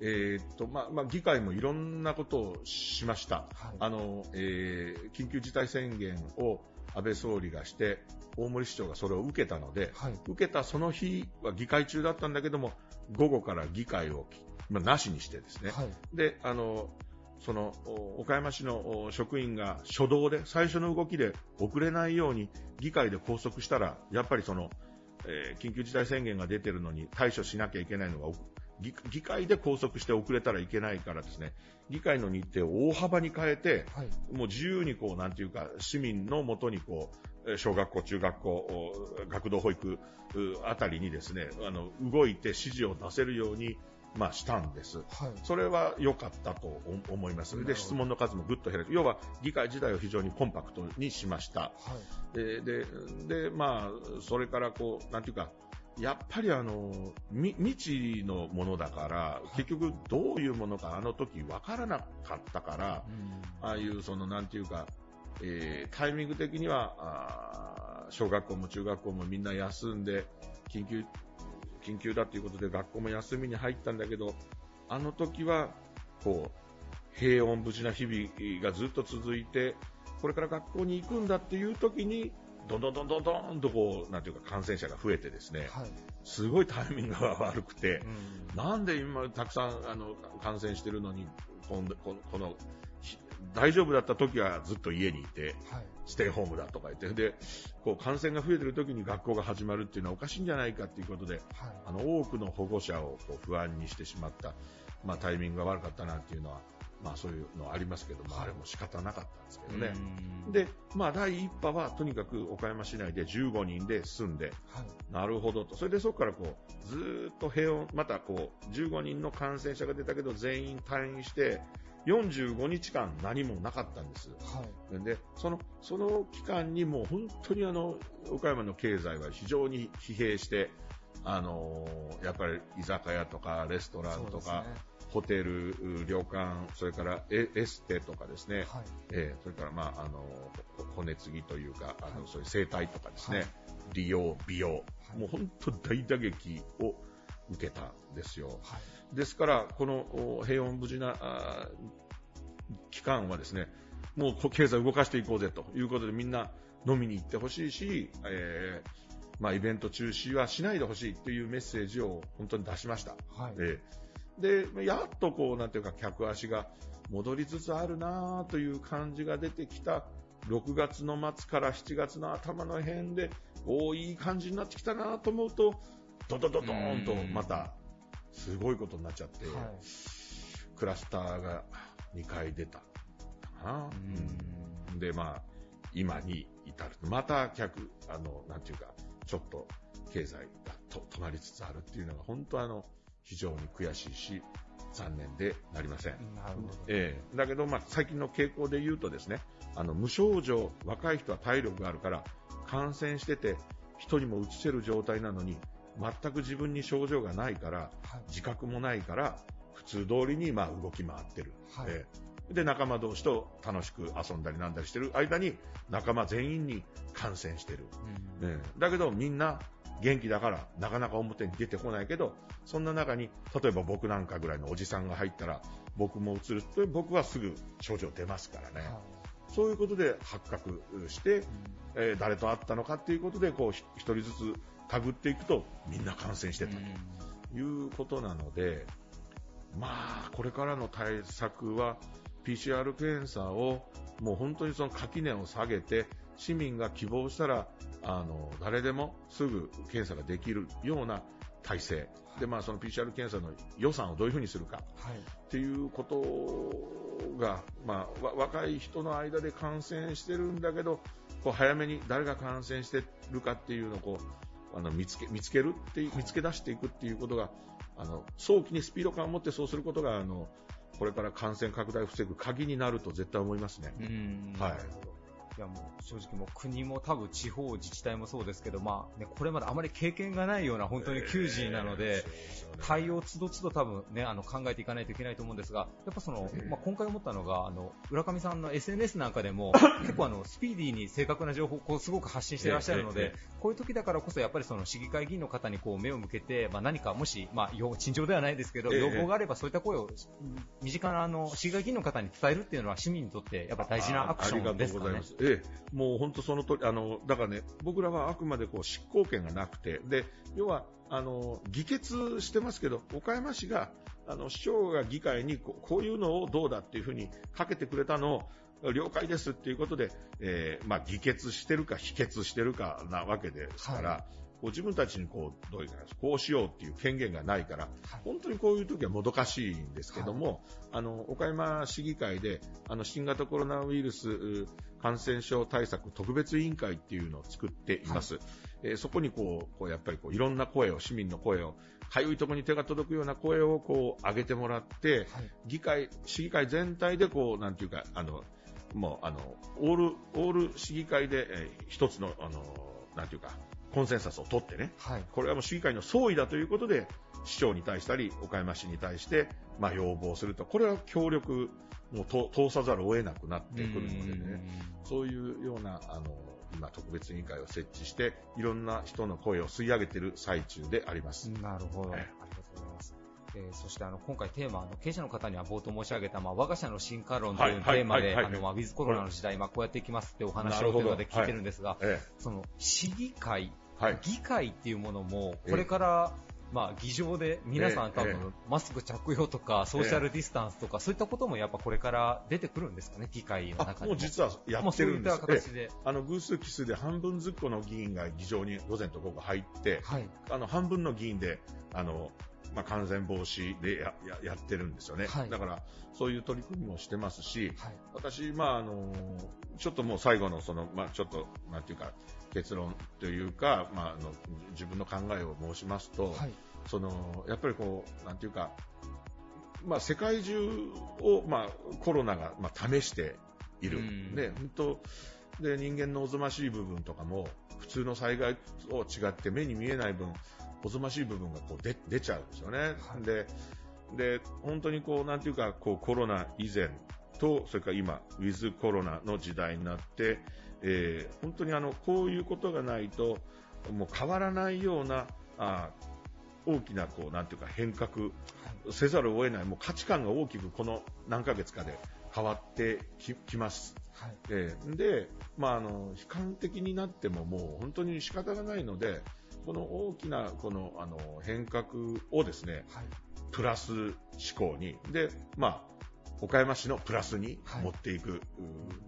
えー、っと、まあ、まあ、議会もいろんなことをしました。はい、あの、えー、緊急事態宣言を安倍総理がして、大森市長がそれを受けたので、はい、受けたその日は議会中だったんだけども、午後から議会をまあ、なしにしてですね、はい、で、あの、その、岡山市の職員が初動で、最初の動きで遅れないように議会で拘束したら、やっぱりその、えー、緊急事態宣言が出てるのに対処しなきゃいけないのが議会で拘束して遅れたらいけないからですね、議会の日程を大幅に変えて、はい、もう自由にこう、なんていうか、市民のもとにこう、小学校、中学校、学童保育あたりにですね、あの、動いて指示を出せるように、まあ、したんです、はい、それは良かったと思います、で質問の数もぐっと減る、要は議会自体を非常にコンパクトにしました、はい、ででまあ、それからこう、なんていうか、やっぱりあの未知のものだから、結局どういうものかあの時分からなかったから、ああいうそのなんていうか、えー、タイミング的にはあ小学校も中学校もみんな休んで緊急緊急だということで学校も休みに入ったんだけどあの時はこう平穏無事な日々がずっと続いてこれから学校に行くんだっていう時にどんどんどんどんどんとこう、なんていうか感染者が増えてですね、はい、すごいタイミングが悪くて、うん、なんで今たくさんあの感染してるのに、このこの大丈夫だった時はずっと家にいて、はい、ステイホームだとか言って、で、こう感染が増えてる時に学校が始まるっていうのはおかしいんじゃないかっていうことで、はい、あの多くの保護者をこう不安にしてしまった、まあ、タイミングが悪かったなっていうのはまあそういうのありますけど、まああれも仕方なかったんですけどね。で、まあ第1波はとにかく岡山市内で15人で済んで、はい、なるほどと。それでそこからこう、ずっと平穏、またこう、15人の感染者が出たけど全員退院して、45日間何もなかったんです。はい、で、その、その期間にもう本当にあの、岡山の経済は非常に疲弊して、あのー、やっぱり居酒屋とかレストランとか、ホテル、旅館、それからエステとかですね、はい、えー、それから、まあ、あの骨継ぎというか、あの、はい、そういう生態とかですね、はい、利用、美容、もう本当大打撃を受けたんですよ。ですから、この平穏無事な期間はですね、もう経済を動かしていこうぜということでみんな飲みに行ってほしいし、えーまあ、イベント中止はしないでほしいというメッセージを本当に出しました。はい、えーで、やっとこう、なんていうか、客足が戻りつつあるなという感じが出てきた6月の末から7月の頭の辺で、おいい感じになってきたなと思うと、ドドドドーンとまた、すごいことになっちゃって、はい、クラスターが2回出たかな。うんで、まあ、今に至る。また客、あの、なんていうか、ちょっと経済が止まりつつあるっていうのが、本当あの、非常に悔しいし、残念でなりません。なるほど。ええー、だけど、まあ、最近の傾向で言うとですね、あの、無症状、若い人は体力があるから、感染してて、人にも移せる状態なのに、全く自分に症状がないから、はい、自覚もないから、普通通りにまあ動き回ってる。はい、えー、で、仲間同士と楽しく遊んだりなんだりしてる間に、仲間全員に感染してる。うん、えー、だけど、みんな元気だからなかなか表に出てこないけど、そんな中に、例えば僕なんかぐらいのおじさんが入ったら、僕も移る。と、僕はすぐ症状出ますからね。はい、そういうことで発覚して、うん、えー、誰と会ったのかっていうことで、こう、一人ずつたぐっていくと、みんな感染してたと。いうことなので、まあ、これからの対策は、PCR 検査をもう本当にその垣根を下げて、市民が希望したら、あの、誰でもすぐ検査ができるような体制。で、まあ、その PCR 検査の予算をどういうふうにするか。はい。っていうことが、まあ、若い人の間で感染してるんだけど、こう早めに誰が感染してるかっていうのをこう、あの、見つけ、見つけるって見つけ出していくっていうことが、あの、早期にスピード感を持ってそうすることが、あの、これから感染拡大を防ぐ鍵になると絶対思いますね。はい。いやもう正直もう国も多分地方自治体もそうですけど、まあね、これまであまり経験がないような本当に求人なので、対応つどつど多分ね、あの考えていかないといけないと思うんですが、やっぱその、まあ、今回思ったのが、あの、浦上さんの SNS なんかでも、結構あの、スピーディーに正確な情報をこうすごく発信していらっしゃるので、こういう時だからこそやっぱりその市議会議員の方にこう目を向けて、まあ、何かもし、まあ、陳情ではないですけど、要望があればそういった声を身近なあの、市議会議員の方に伝えるっていうのは市民にとってやっぱ大事なアクションですかね。ええ、もう本当その通り、あの、だからね、僕らはあくまでこう執行権がなくて、で、要は、あの、議決してますけど、岡山市があの、市長が議会にこういうのをどうだっていうふうにかけてくれたのを、了解ですっていうことで、えー、まあ、議決してるか否決してるかなわけですから、はこう自分たちにこう、どういうかこうしようっていう権限がないから、本当にこういう時はもどかしいんですけども、はい、あの、岡山市議会で、あの、新型コロナウイルス感染症対策特別委員会っていうのを作っています。はい、えー、そこにこう、こうやっぱりこう、いろんな声を、市民の声を、かゆいところに手が届くような声をこう、上げてもらって、はい、議会、市議会全体でこう、なんていうか、あの、もう、あの、オール、オール市議会で、えー、一つの、あの、なんていうか、コンセンサスを取ってね、はい、これはもう市議会の総意だということで、市長に対したり、岡山市に対して、まあ、要望すると、これは協力も通さざるを得なくなってくるのでね、そういうような、あの、今特別委員会を設置して、いろんな人の声を吸い上げている最中であります。なるほど。ありがとうございます。えー、そしてあの今回テーマ、あの経営者の方には冒頭申し上げた、まあ、我が社の進化論というテーマで、ウィズコロナの時代、まあ、こうやっていきますってお話を電話で聞いてるんですが、はい、その市議会、はい、議会っていうものも、これから、まあ、議場で皆さん多分、マスク着用とか、ソーシャルディスタンスとか、そういったこともやっぱこれから出てくるんですかね、議会の中でも。もう実はやってるんです。そういった形で。あの、偶数奇数で半分ずっこの議員が議場に午前と午後入って、はい、あの、半分の議員で、あの、まあ、感染防止でやややってるんですよね、はい、だからそういう取り組みもしてますし、はい、私、まああのちょっともう最後のその、まあ、ちょっとなんていうか結論というか、まあ、あの自分の考えを申しますと、はい、そのやっぱりこうなんていうか、まあ、世界中を、まあ、コロナが、まあ、試している、ね、本当で人間のおぞましい部分とかも普通の災害と違って目に見えない分おぞましい部分がこう出出ちゃうんですよね。はい、でで本当にこうなんていうかこうコロナ以前とそれから今ウィズコロナの時代になって、えー、本当にあのこういうことがないともう変わらないようなあ大きなこうなんていうか変革せざるを得ないもう価値観が大きくこの何ヶ月かで変わってきます。はい、えー、で、まあ、あの悲観的になってももう本当に仕方がないのでこの大きなこのあの変革をですね、はい、プラス思考にで、まあ、岡山市のプラスに持っていく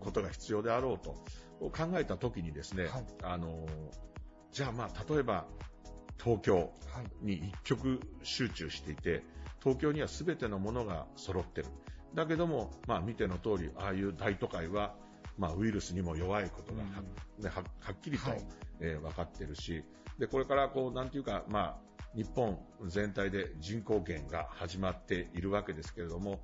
ことが必要であろうと考えたときにですね、はい、あのじゃあ、まあ、例えば東京に一極集中していて、東京には全てのものが揃ってる。だけども、まあ、見ての通り、ああいう大都会は、まあ、ウイルスにも弱いことがはうん、はっきりと、はい、えー、分かってるし、で、これからこう、なんていうか、まあ、日本全体で人口減が始まっているわけですけれども、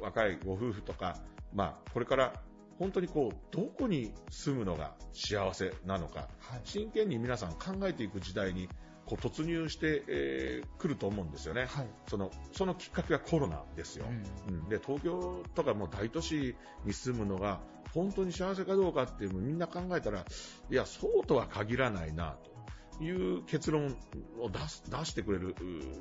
若いご夫婦とか、まあ、これから本当にこう、どこに住むのが幸せなのか、はい、真剣に皆さん考えていく時代にこう突入してく、えー、ると思うんですよね、はい、そのそのきっかけはコロナですよ、うん、うん、で東京とかも大都市に住むのが本当に幸せかどうかっていうのをみんな考えたらいやそうとは限らないなという結論を出す出してくれる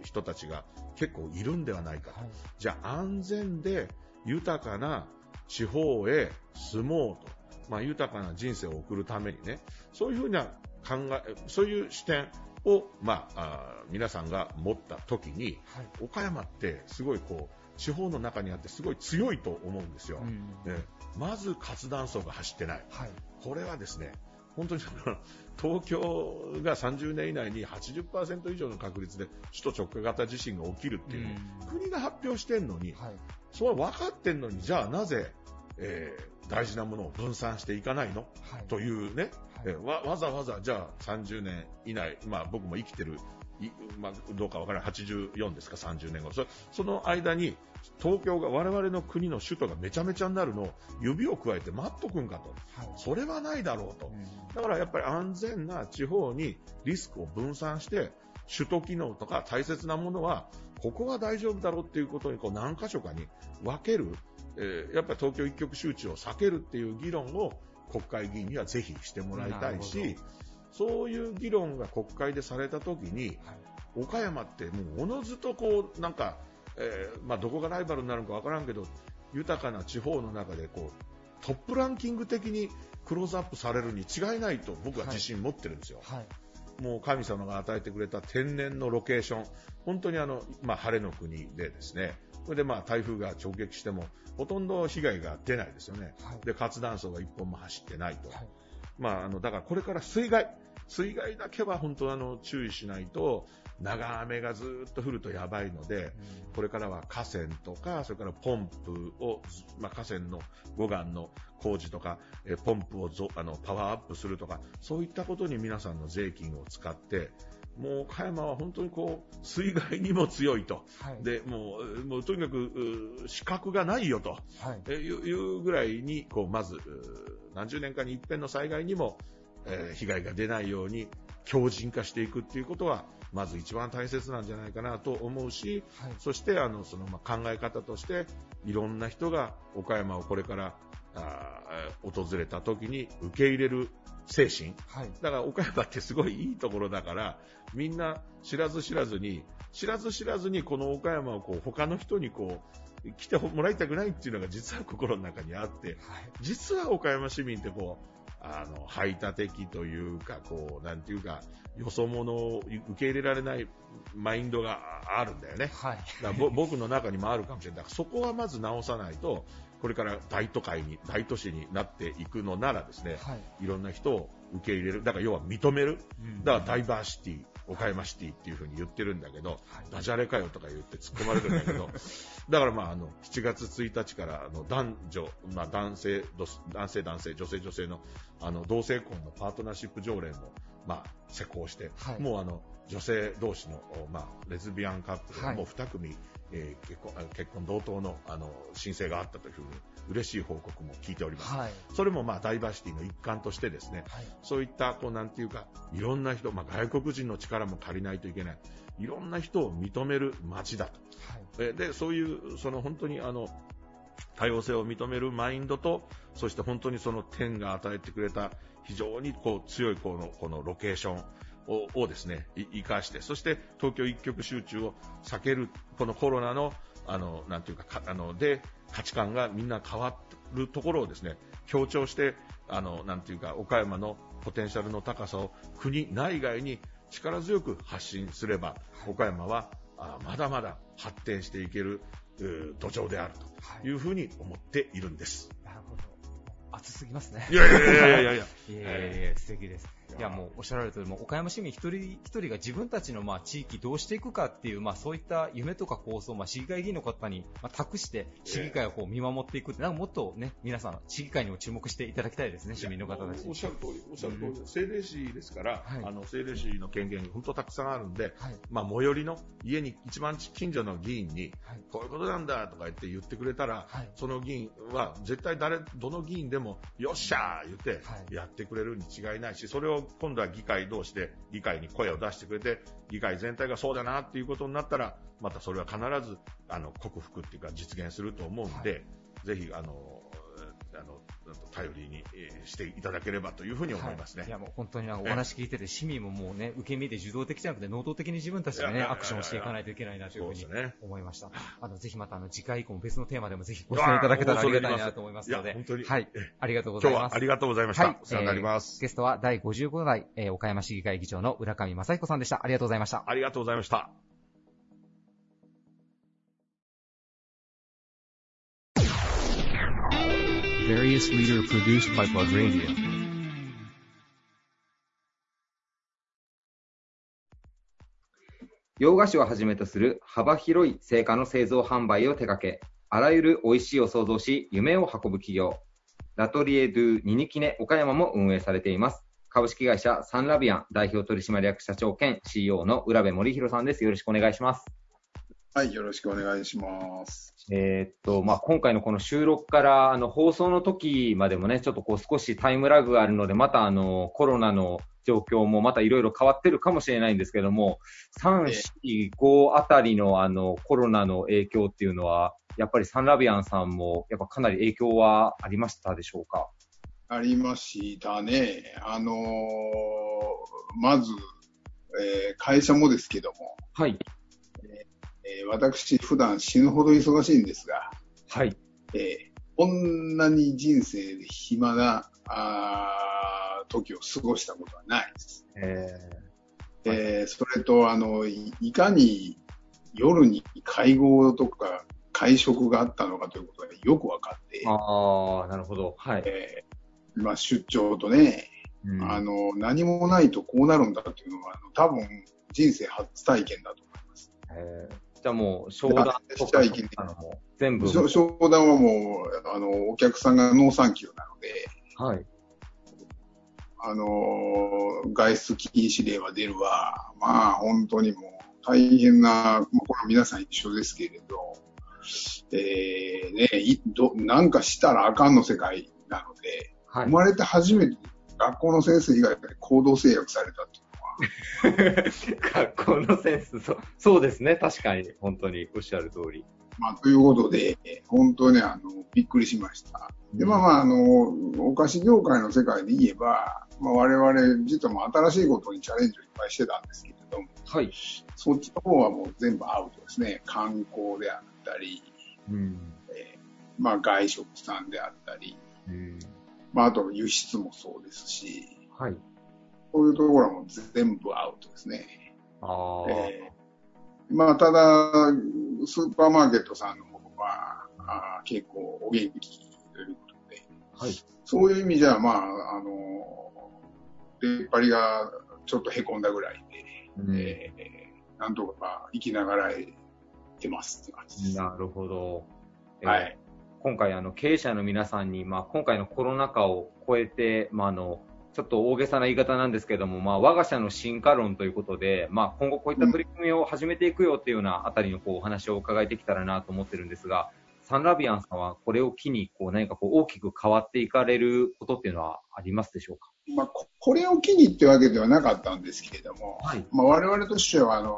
人たちが結構いるんではないか、はい、じゃあ安全で豊かな地方へ住もうと、まあ、豊かな人生を送るためにね。そういうふうな考えそういう視点を、まあ、あ皆さんが持った時に、はい、岡山ってすごいこう地方の中にあってすごい強いと思うんですよ。うん、ね、まず活断層が走ってない、はい、これはですね本当に東京が30年以内に80%以上の確率で首都直下型地震が起きるっていうのを、うん、国が発表してるのに、はい、それは分かってんのにじゃあなぜ、えー、大事なものを分散していかないの、はい、というね、はい、わわざわざじゃあ30年以内、まあ、僕も生きてるまあ、どうかわからない。84ですか？30年後。そその間に東京が我々の国の首都がめちゃめちゃになるのを指を加えて待っとくんかと、はい、それはないだろうと、だからやっぱり安全な地方にリスクを分散して首都機能とか大切なものはここは大丈夫だろうっていうことにこう何箇所かに分ける、えー、やっぱり東京一極集中を避けるっていう議論を国会議員にはぜひしてもらいたいし、そういう議論が国会でされたときに、はい、岡山ってもうおのずとこうなんか、えー、まあ、どこがライバルになるのかわからんけど豊かな地方の中でこうトップランキング的にクローズアップされるに違いないと僕は自信持ってるんですよ。はい。はいもう神様が与えてくれた天然のロケーション、本当にあの、まあ、晴れの国でですね、それでまあ台風が直撃しても、ほとんど被害が出ないですよね。はい、で、活断層が一本も走ってないと。はい、まあ、あの、だからこれから水害、水害だけは本当あの注意しないと、長雨がずっと降るとやばいので、これからは河川とか、それからポンプを、まあ、河川の護岸の工事とか、えポンプをあのパワーアップするとか、そういったことに皆さんの税金を使って、もう岡山は本当にこう水害にも強いと、はい、でもうもうとにかく資格がないよと、はい、いうぐらいにこうまず何十年かに一遍の災害にも、えー、被害が出ないように強靭化していくっていうことはまず一番大切なんじゃないかなと思うし、はい、そしてあのそのまあ考え方としていろんな人が岡山をこれからあ訪れた時に受け入れる精神、はい、だから岡山ってすごいいいところだからみんな知らず知らずに知らず知らずにこの岡山をこう他の人にこう来てもらいたくないっていうのが実は心の中にあって、はい、実は岡山市民ってこうあの、排他的というか、こう、なんていうか、よそ者を受け入れられないマインドがあるんだよね。はい。だ僕の中にもあるかもしれない。だからそこはまず直さないと、これから大都会に、大都市になっていくのならですね、はい、いろんな人を受け入れる。だから要は認める。だからダイバーシティ。岡山シティっていう風に言ってるんだけど、はい、ダジャレかよとか言って突っ込まれるんだけど、だからまあ、あの、7月1日からあの男女、まあ男性、男性男性、女性女性のあの同性婚のパートナーシップ条例も、まあ、施行して、はい、もうあの、女性同士の、まあ、レズビアンカップルがもう2組、はい、えー、結婚結婚同等のあの申請があったというふうに嬉しい報告も聞いております。はい、それもまあダイバーシティの一環としてですね、はい、そういったこうなんていうかいろんな人、まあ、外国人の力も借りないといけない、いろんな人を認める街だと。はい、でそういうその本当にあの多様性を認めるマインドと、そして本当にその天が与えてくれた非常にこう強いこのこのロケーションををですね、生かして、そして東京一極集中を避ける、このコロナの、あの、なんていうか、かあの、で、価値観がみんな変わるところをですね、強調して、あの、なんていうか、岡山のポテンシャルの高さを国内外に力強く発信すれば、岡山はあまだまだ発展していける土壌であるというふうに思っているんです。なるほど。熱すぎますね。いやいやいやいやいやいや。いやいや素敵です。いやもうおっしゃられたように、岡山市民一人一人が自分たちのまあ地域どうしていくかっていう、まあそういった夢とか構想をまあ市議会議員の方にまあ託して、市議会をこう見守っていくって、なんかもっとね、皆さん、市議会にも注目していただきたいですね、市民の方たち。おっしゃる通り、おっしゃる通り、うん、政令市ですから、はい、あの政令市の権限、本当たくさんあるんで、はい、まあ最寄りの家に一番近所の議員に、はい、こういうことなんだとか言って言ってくれたら、その議員は絶対誰、どの議員でも、よっしゃー言ってやってくれるに違いないし、それを今度は議会会同士で議会に声を出してくれて、議会全体がそうだなっていうことになったら、またそれは必ず、あの、克服っていうか実現すると思うんで、はい、ぜひ、あの、あの、頼りにしていただければというふうに思いますね。はい、いやもう本当にお話聞いてて、市民ももうね、受け身で受動的じゃなくて、能動的に自分たちでね、アクションをしていかないといけないなというふうに思いました。あの、ぜひまたあの、次回以降も別のテーマでもぜひご出演いただけたらありがたいなと思いますので。本当に。はい。ありがとうございます。今日はありがとうございました。はい、お世話になります。ゲストは第55代、えー、岡山市議会議長の浦上正彦さんでした。ありがとうございました。ありがとうございました。Various leader produced by Plug Radio. 洋菓子をはじめとする幅広い成果の製造販売を手掛け、あらゆる美味しいを創造し、夢を運ぶ企業、ラトリエドゥニニキネ岡山も運営されています。株式会社サンラビアン代表取締役社長兼 CEO の浦部森弘さんです。よろしくお願いします。はい、よろしくお願いします。えー、っと、まあ、今回のこの収録からあの放送の時までもね、ちょっとこう少しタイムラグがあるので、またあのコロナの状況もまたいろいろ変わってるかもしれないんですけども、3、4、5あたりのあのコロナの影響っていうのは、やっぱりサンラビアンさんもやっぱかなり影響はありましたでしょうか？ありましたね。あのー、まず、えー、会社もですけども、はい。えー、私、普段死ぬほど忙しいんですが、はい。えー、こんなに人生で暇な、あ時を過ごしたことはないです。ええー、それと、あの、いかに夜に会合とか会食があったのかということがよく分かって。ああ、なるほど。はい。えー、まあ、出張とね、うん、あの、何もないとこうなるんだっていうのは、多分、人生初体験だと思います。えー、じゃあもう、商談とかも全部。商談はもう、あの、お客さんがノーサンキューなので、はい。あの、外出禁止令は出るわ。まあ、本当にもう、大変な、まあ、これ皆さん一緒ですけれど、えー、ね、いどなんかしたらあかんの世界なので、はい、生まれて初めて学校の先生以外で行動制約されたっていうのは。学校の先生、そうそうですね、確かに、本当におっしゃる通り。まあ、ということで、本当にあの、びっくりしました。で、まあまあ、あの、お菓子業界の世界で言えば、まあ、我々、実はもう新しいことにチャレンジをいっぱいしてたんですけれども、はい。そっちの方はもう全部アウトですね。観光であったり、うん、えー、まあ外食さんであったり、うん、まああと輸出もそうですし、はい。そういうところはもう全部アウトですね。ああ。えー、まあただ、スーパーマーケットさんの方は、あ結構お元気ということで、はい。そういう意味じゃ、まあ、あの、出っ張りがちょっと凹んだぐらいで、うん、えー、なんとか生きながらえてますって感じです。なるほど。えー、はい。今回、あの、経営者の皆さんに、まあ、今回のコロナ禍を超えて、まあ、あの、ちょっと大げさな言い方なんですけども、まあ、我が社の進化論ということで、まあ、今後こういった取り組みを始めていくよっていうようなあたりのこうお話を伺えてきたらなと思ってるんですが、サンラビアンさんはこれを機にこう何かこう大きく変わっていかれることっていうのはありますでしょうか？まあ、これを機にってわけではなかったんですけれども、はい、まあ、我々としてはあの、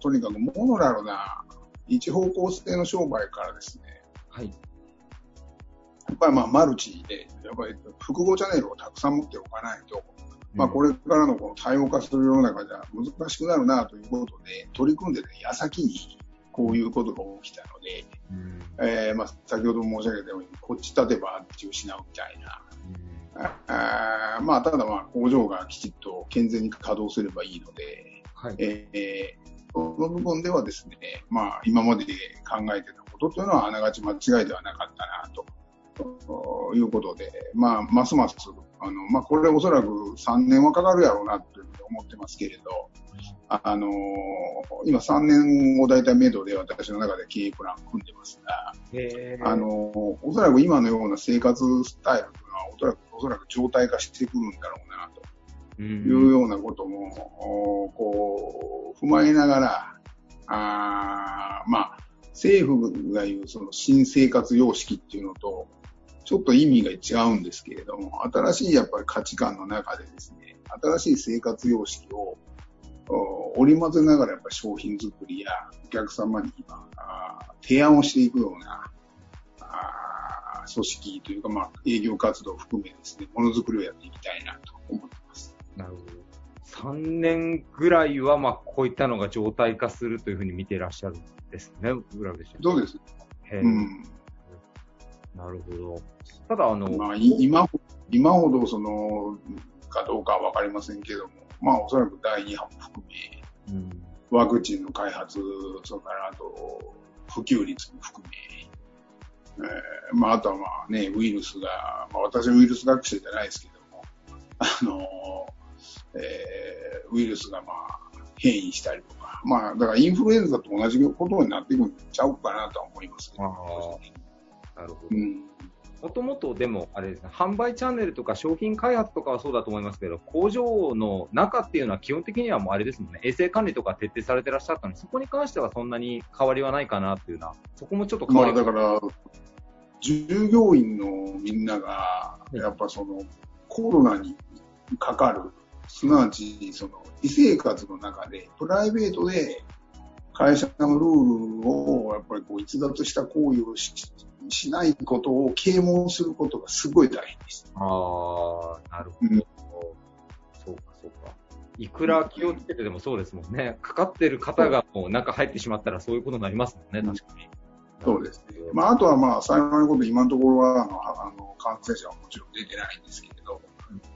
とにかくモノラルな一方向性の商売からですね、はい、やっぱりまあマルチで、やっぱり複合チャンネルをたくさん持っておかないと、まあ、これからのこの多様化する世の中じゃ難しくなるなということで、取り組んでる矢先にこういうことが起きたので、うん、えー、まあ、先ほど申し上げたように、こっち立てばあっち失うみたいな、あまあ、ただまあ工場がきちっと健全に稼働すればいいので、はい、えー、その部分ではですね、まあ、今まで考えてたことというのはあながち間違いではなかったなと。ということで、まあ、ますます、あの、まあ、これおそらく3年はかかるやろうなというふうに思ってますけれど、あのー、今3年を大体目処で私の中で経営プランを組んでますが、あのー、おそらく今のような生活スタイルというのはおそらくおそらく状態化してくるんだろうなというようなことも、こう踏まえながら、あまあ、政府が言うその新生活様式っていうのと、ちょっと意味が違うんですけれども、新しいやっぱり価値観の中でですね、新しい生活様式を織り交ぜながらやっぱり商品作りやお客様に今、提案をしていくような組織というか、まあ、営業活動を含めですね、ものづくりをやっていきたいなと思ってます。なるほど。3年ぐらいは、まあ、こういったのが状態化するというふうに見ていらっしゃるんですね、浦部そうです？うん。なるほど。ただ、あの、まあ、今、今ほど、その、かどうかはわかりませんけども、まあ、おそらく第2波も含め、うん、ワクチンの開発、それからあと、普及率も含め、えー、まあ、あとはまあね、ウイルスが、まあ、私はウイルス学生じゃないですけども、あの、えー、ウイルスがまあ、変異したりとか、まあ、だからインフルエンザと同じことになっていくんちゃうかなとは思いますね。なるほど。うん。もともとでも、あれですね、販売チャンネルとか商品開発とかはそうだと思いますけど、工場の中っていうのは基本的にはもうあれですもんね、衛生管理とか徹底されてらっしゃったので、そこに関してはそんなに変わりはないかなっていうのは、そこもちょっと変わりまあ、だから、従業員のみんなが、やっぱその、コロナにかかる、すなわち、その、異生活の中で、プライベートで会社のルールを、やっぱりこう逸脱した行為をししないことを啓蒙することがすごい大変です。ああ、なるほど、うん。そうか、そうか。いくら気をつけてでもそうですもんね。かかってる方がもう中入ってしまったらそういうことになりますもんね、確かに。そうですね。まあ、あとはまあ、幸いなこと、今のところは、あの、あの感染者はもちろん出てないんですけれど、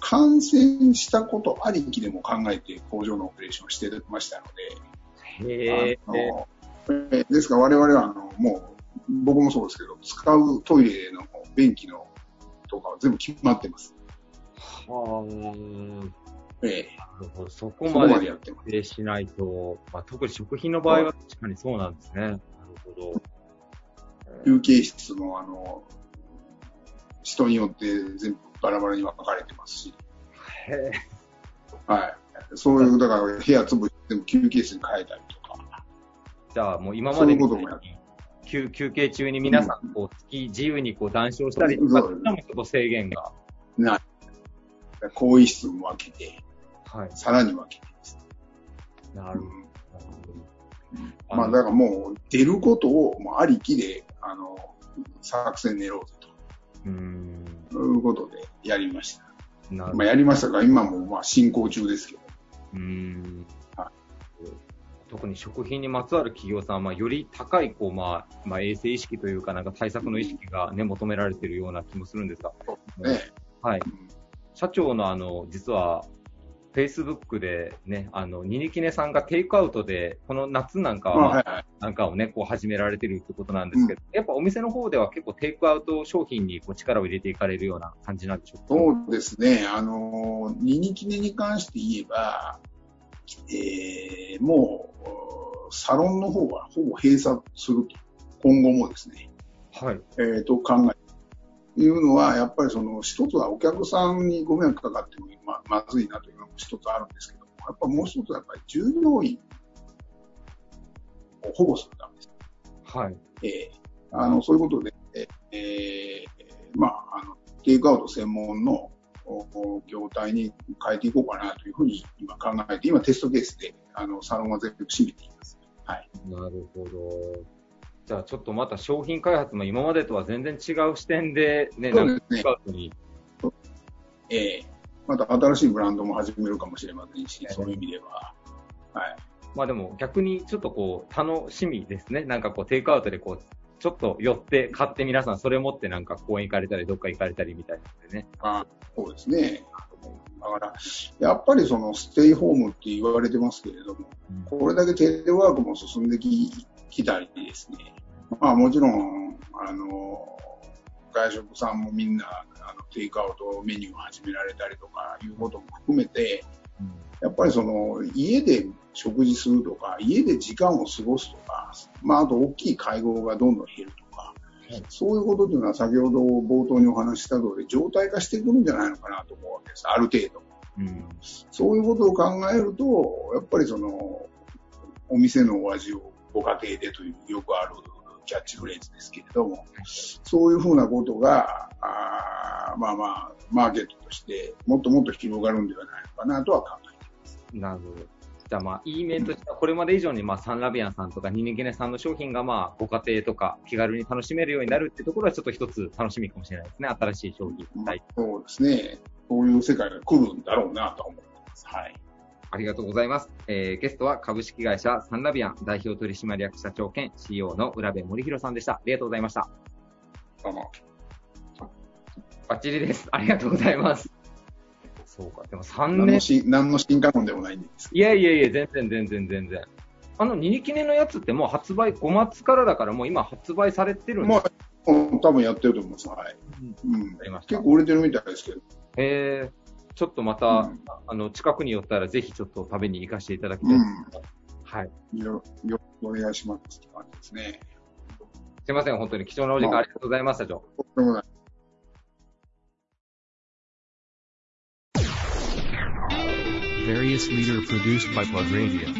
感染したことありきでも考えて工場のオペレーションをしてましたので、へーですから我々はあのもう僕もそうですけど、使うトイレの便器のとかは全部決まってます。はあ。ええ。なるほど。そこまでやってしないと、まあ、特に食品の場合は確かにそうなんですね。なるほど。休憩室も、あの、人によって全部バラバラに分かれてますし。へえ。はい。そういう、だから部屋潰しても休憩室に変えたりとか。じゃあもう今までそういうこともやって休休憩中に皆さん、こう、月自由にこう談笑したりとか、そういうちょっと制限が。ない。更衣室も分けて、はい、さらに分けてです。なるほど。まあ、だからもう、出ることを、もうありきで、あの、作戦練ろうぜと。うん。いうことで、やりました。なまあ、やりましたが、今も、まあ、進行中ですけど。うん。はい。特に食品にまつわる企業さんは、まあ、より高い、こう、まあ、まあ、衛生意識というか、なんか対策の意識がね、求められているような気もするんですが。ね。はい。社長の、あの、実は、フェイスブックでね、あの、ニニキネさんがテイクアウトで、この夏なんかは、なんかをね、こう始められてるってことなんですけど、うん、やっぱお店の方では結構テイクアウト商品にこう力を入れていかれるような感じなんでしょうか？そうですね。あの、ニニキネに関して言えば、えー、もう、サロンの方はほぼ閉鎖すると。今後もですね。はい。えー、と考えいうのは、やっぱりその一つはお客さんにご迷惑かかってもままずいなというのも一つあるんですけども、やっぱもう一つはやっぱり従業員を保護するためです。はい。えー、あの、そういうことで、えー、まあ、あの、テイクアウト専門の業態に変えていこうかなというふうに今考えて、今テストケースで、あの、サロンは全部閉めています。はい。なるほど。じゃあちょっとまた商品開発も今までとは全然違う視点でね、そうですね。ええー、また新しいブランドも始めるかもしれませんし、そういう意味では。はい。まあでも逆にちょっとこう楽しみですね。なんかこうテイクアウトでこう、ちょっと寄って買って皆さんそれ持ってなんか公園行かれたりどっか行かれたりみたいなでね。あそうですね。だから、やっぱりそのステイホームって言われてますけれども、うん、これだけテレワークも進んでききたりですね、まあもちろん、あの、外食さんもみんな、あの、テイクアウトメニューを始められたりとかいうことも含めて、やっぱりその、家で食事するとか、家で時間を過ごすとか、まああと大きい会合がどんどん減るとか、そういうことというのは先ほど冒頭にお話しした通り、状態化してくるんじゃないのかなと思うわけです。ある程度。うん、そういうことを考えると、やっぱりその、お店のお味をご家庭でというよくあるキャッチフレーズですけれども、そういうふうなことが、あまあまあ、マーケットとしてもっともっと広がるんではないのかなとは考えています。なるほど。じゃあまあ、いい面としては、これまで以上にまあ、サンラビアンさんとかニニゲネさんの商品がまあ、ご家庭とか気軽に楽しめるようになるってところはちょっと一つ楽しみかもしれないですね。新しい商品。まあ、そうですね。そういう世界が来るんだろうなと思ってます。はい。ありがとうございます。えー、ゲストは株式会社サンラビアン代表取締役社長兼 CEO の浦部森弘さんでした。ありがとうございました。どうも。バッチリです。ありがとうございます。そうか。でも3年。何のし何の進化論でもないんですいやいやいや、全然全然全然。あの、ニニキネのやつってもう発売5月からだからもう今発売されてるんですか、まあ、多分やってると思います。はい。うん。うん、結構売れてるみたいですけど。へえ。ちょっとまた、うん、あの、近くに寄ったらぜひちょっと食べに行かせていただきたい、うん、はい。よ、よお願いしますって感じですね。すいません、本当に貴重なお時間ありがとうございました、長。と Rebellious Leader produced by Plug Radio.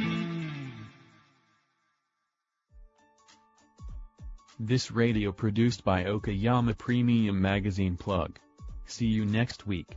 This radio produced by Okayama Premium Magazine Plug. See you next week.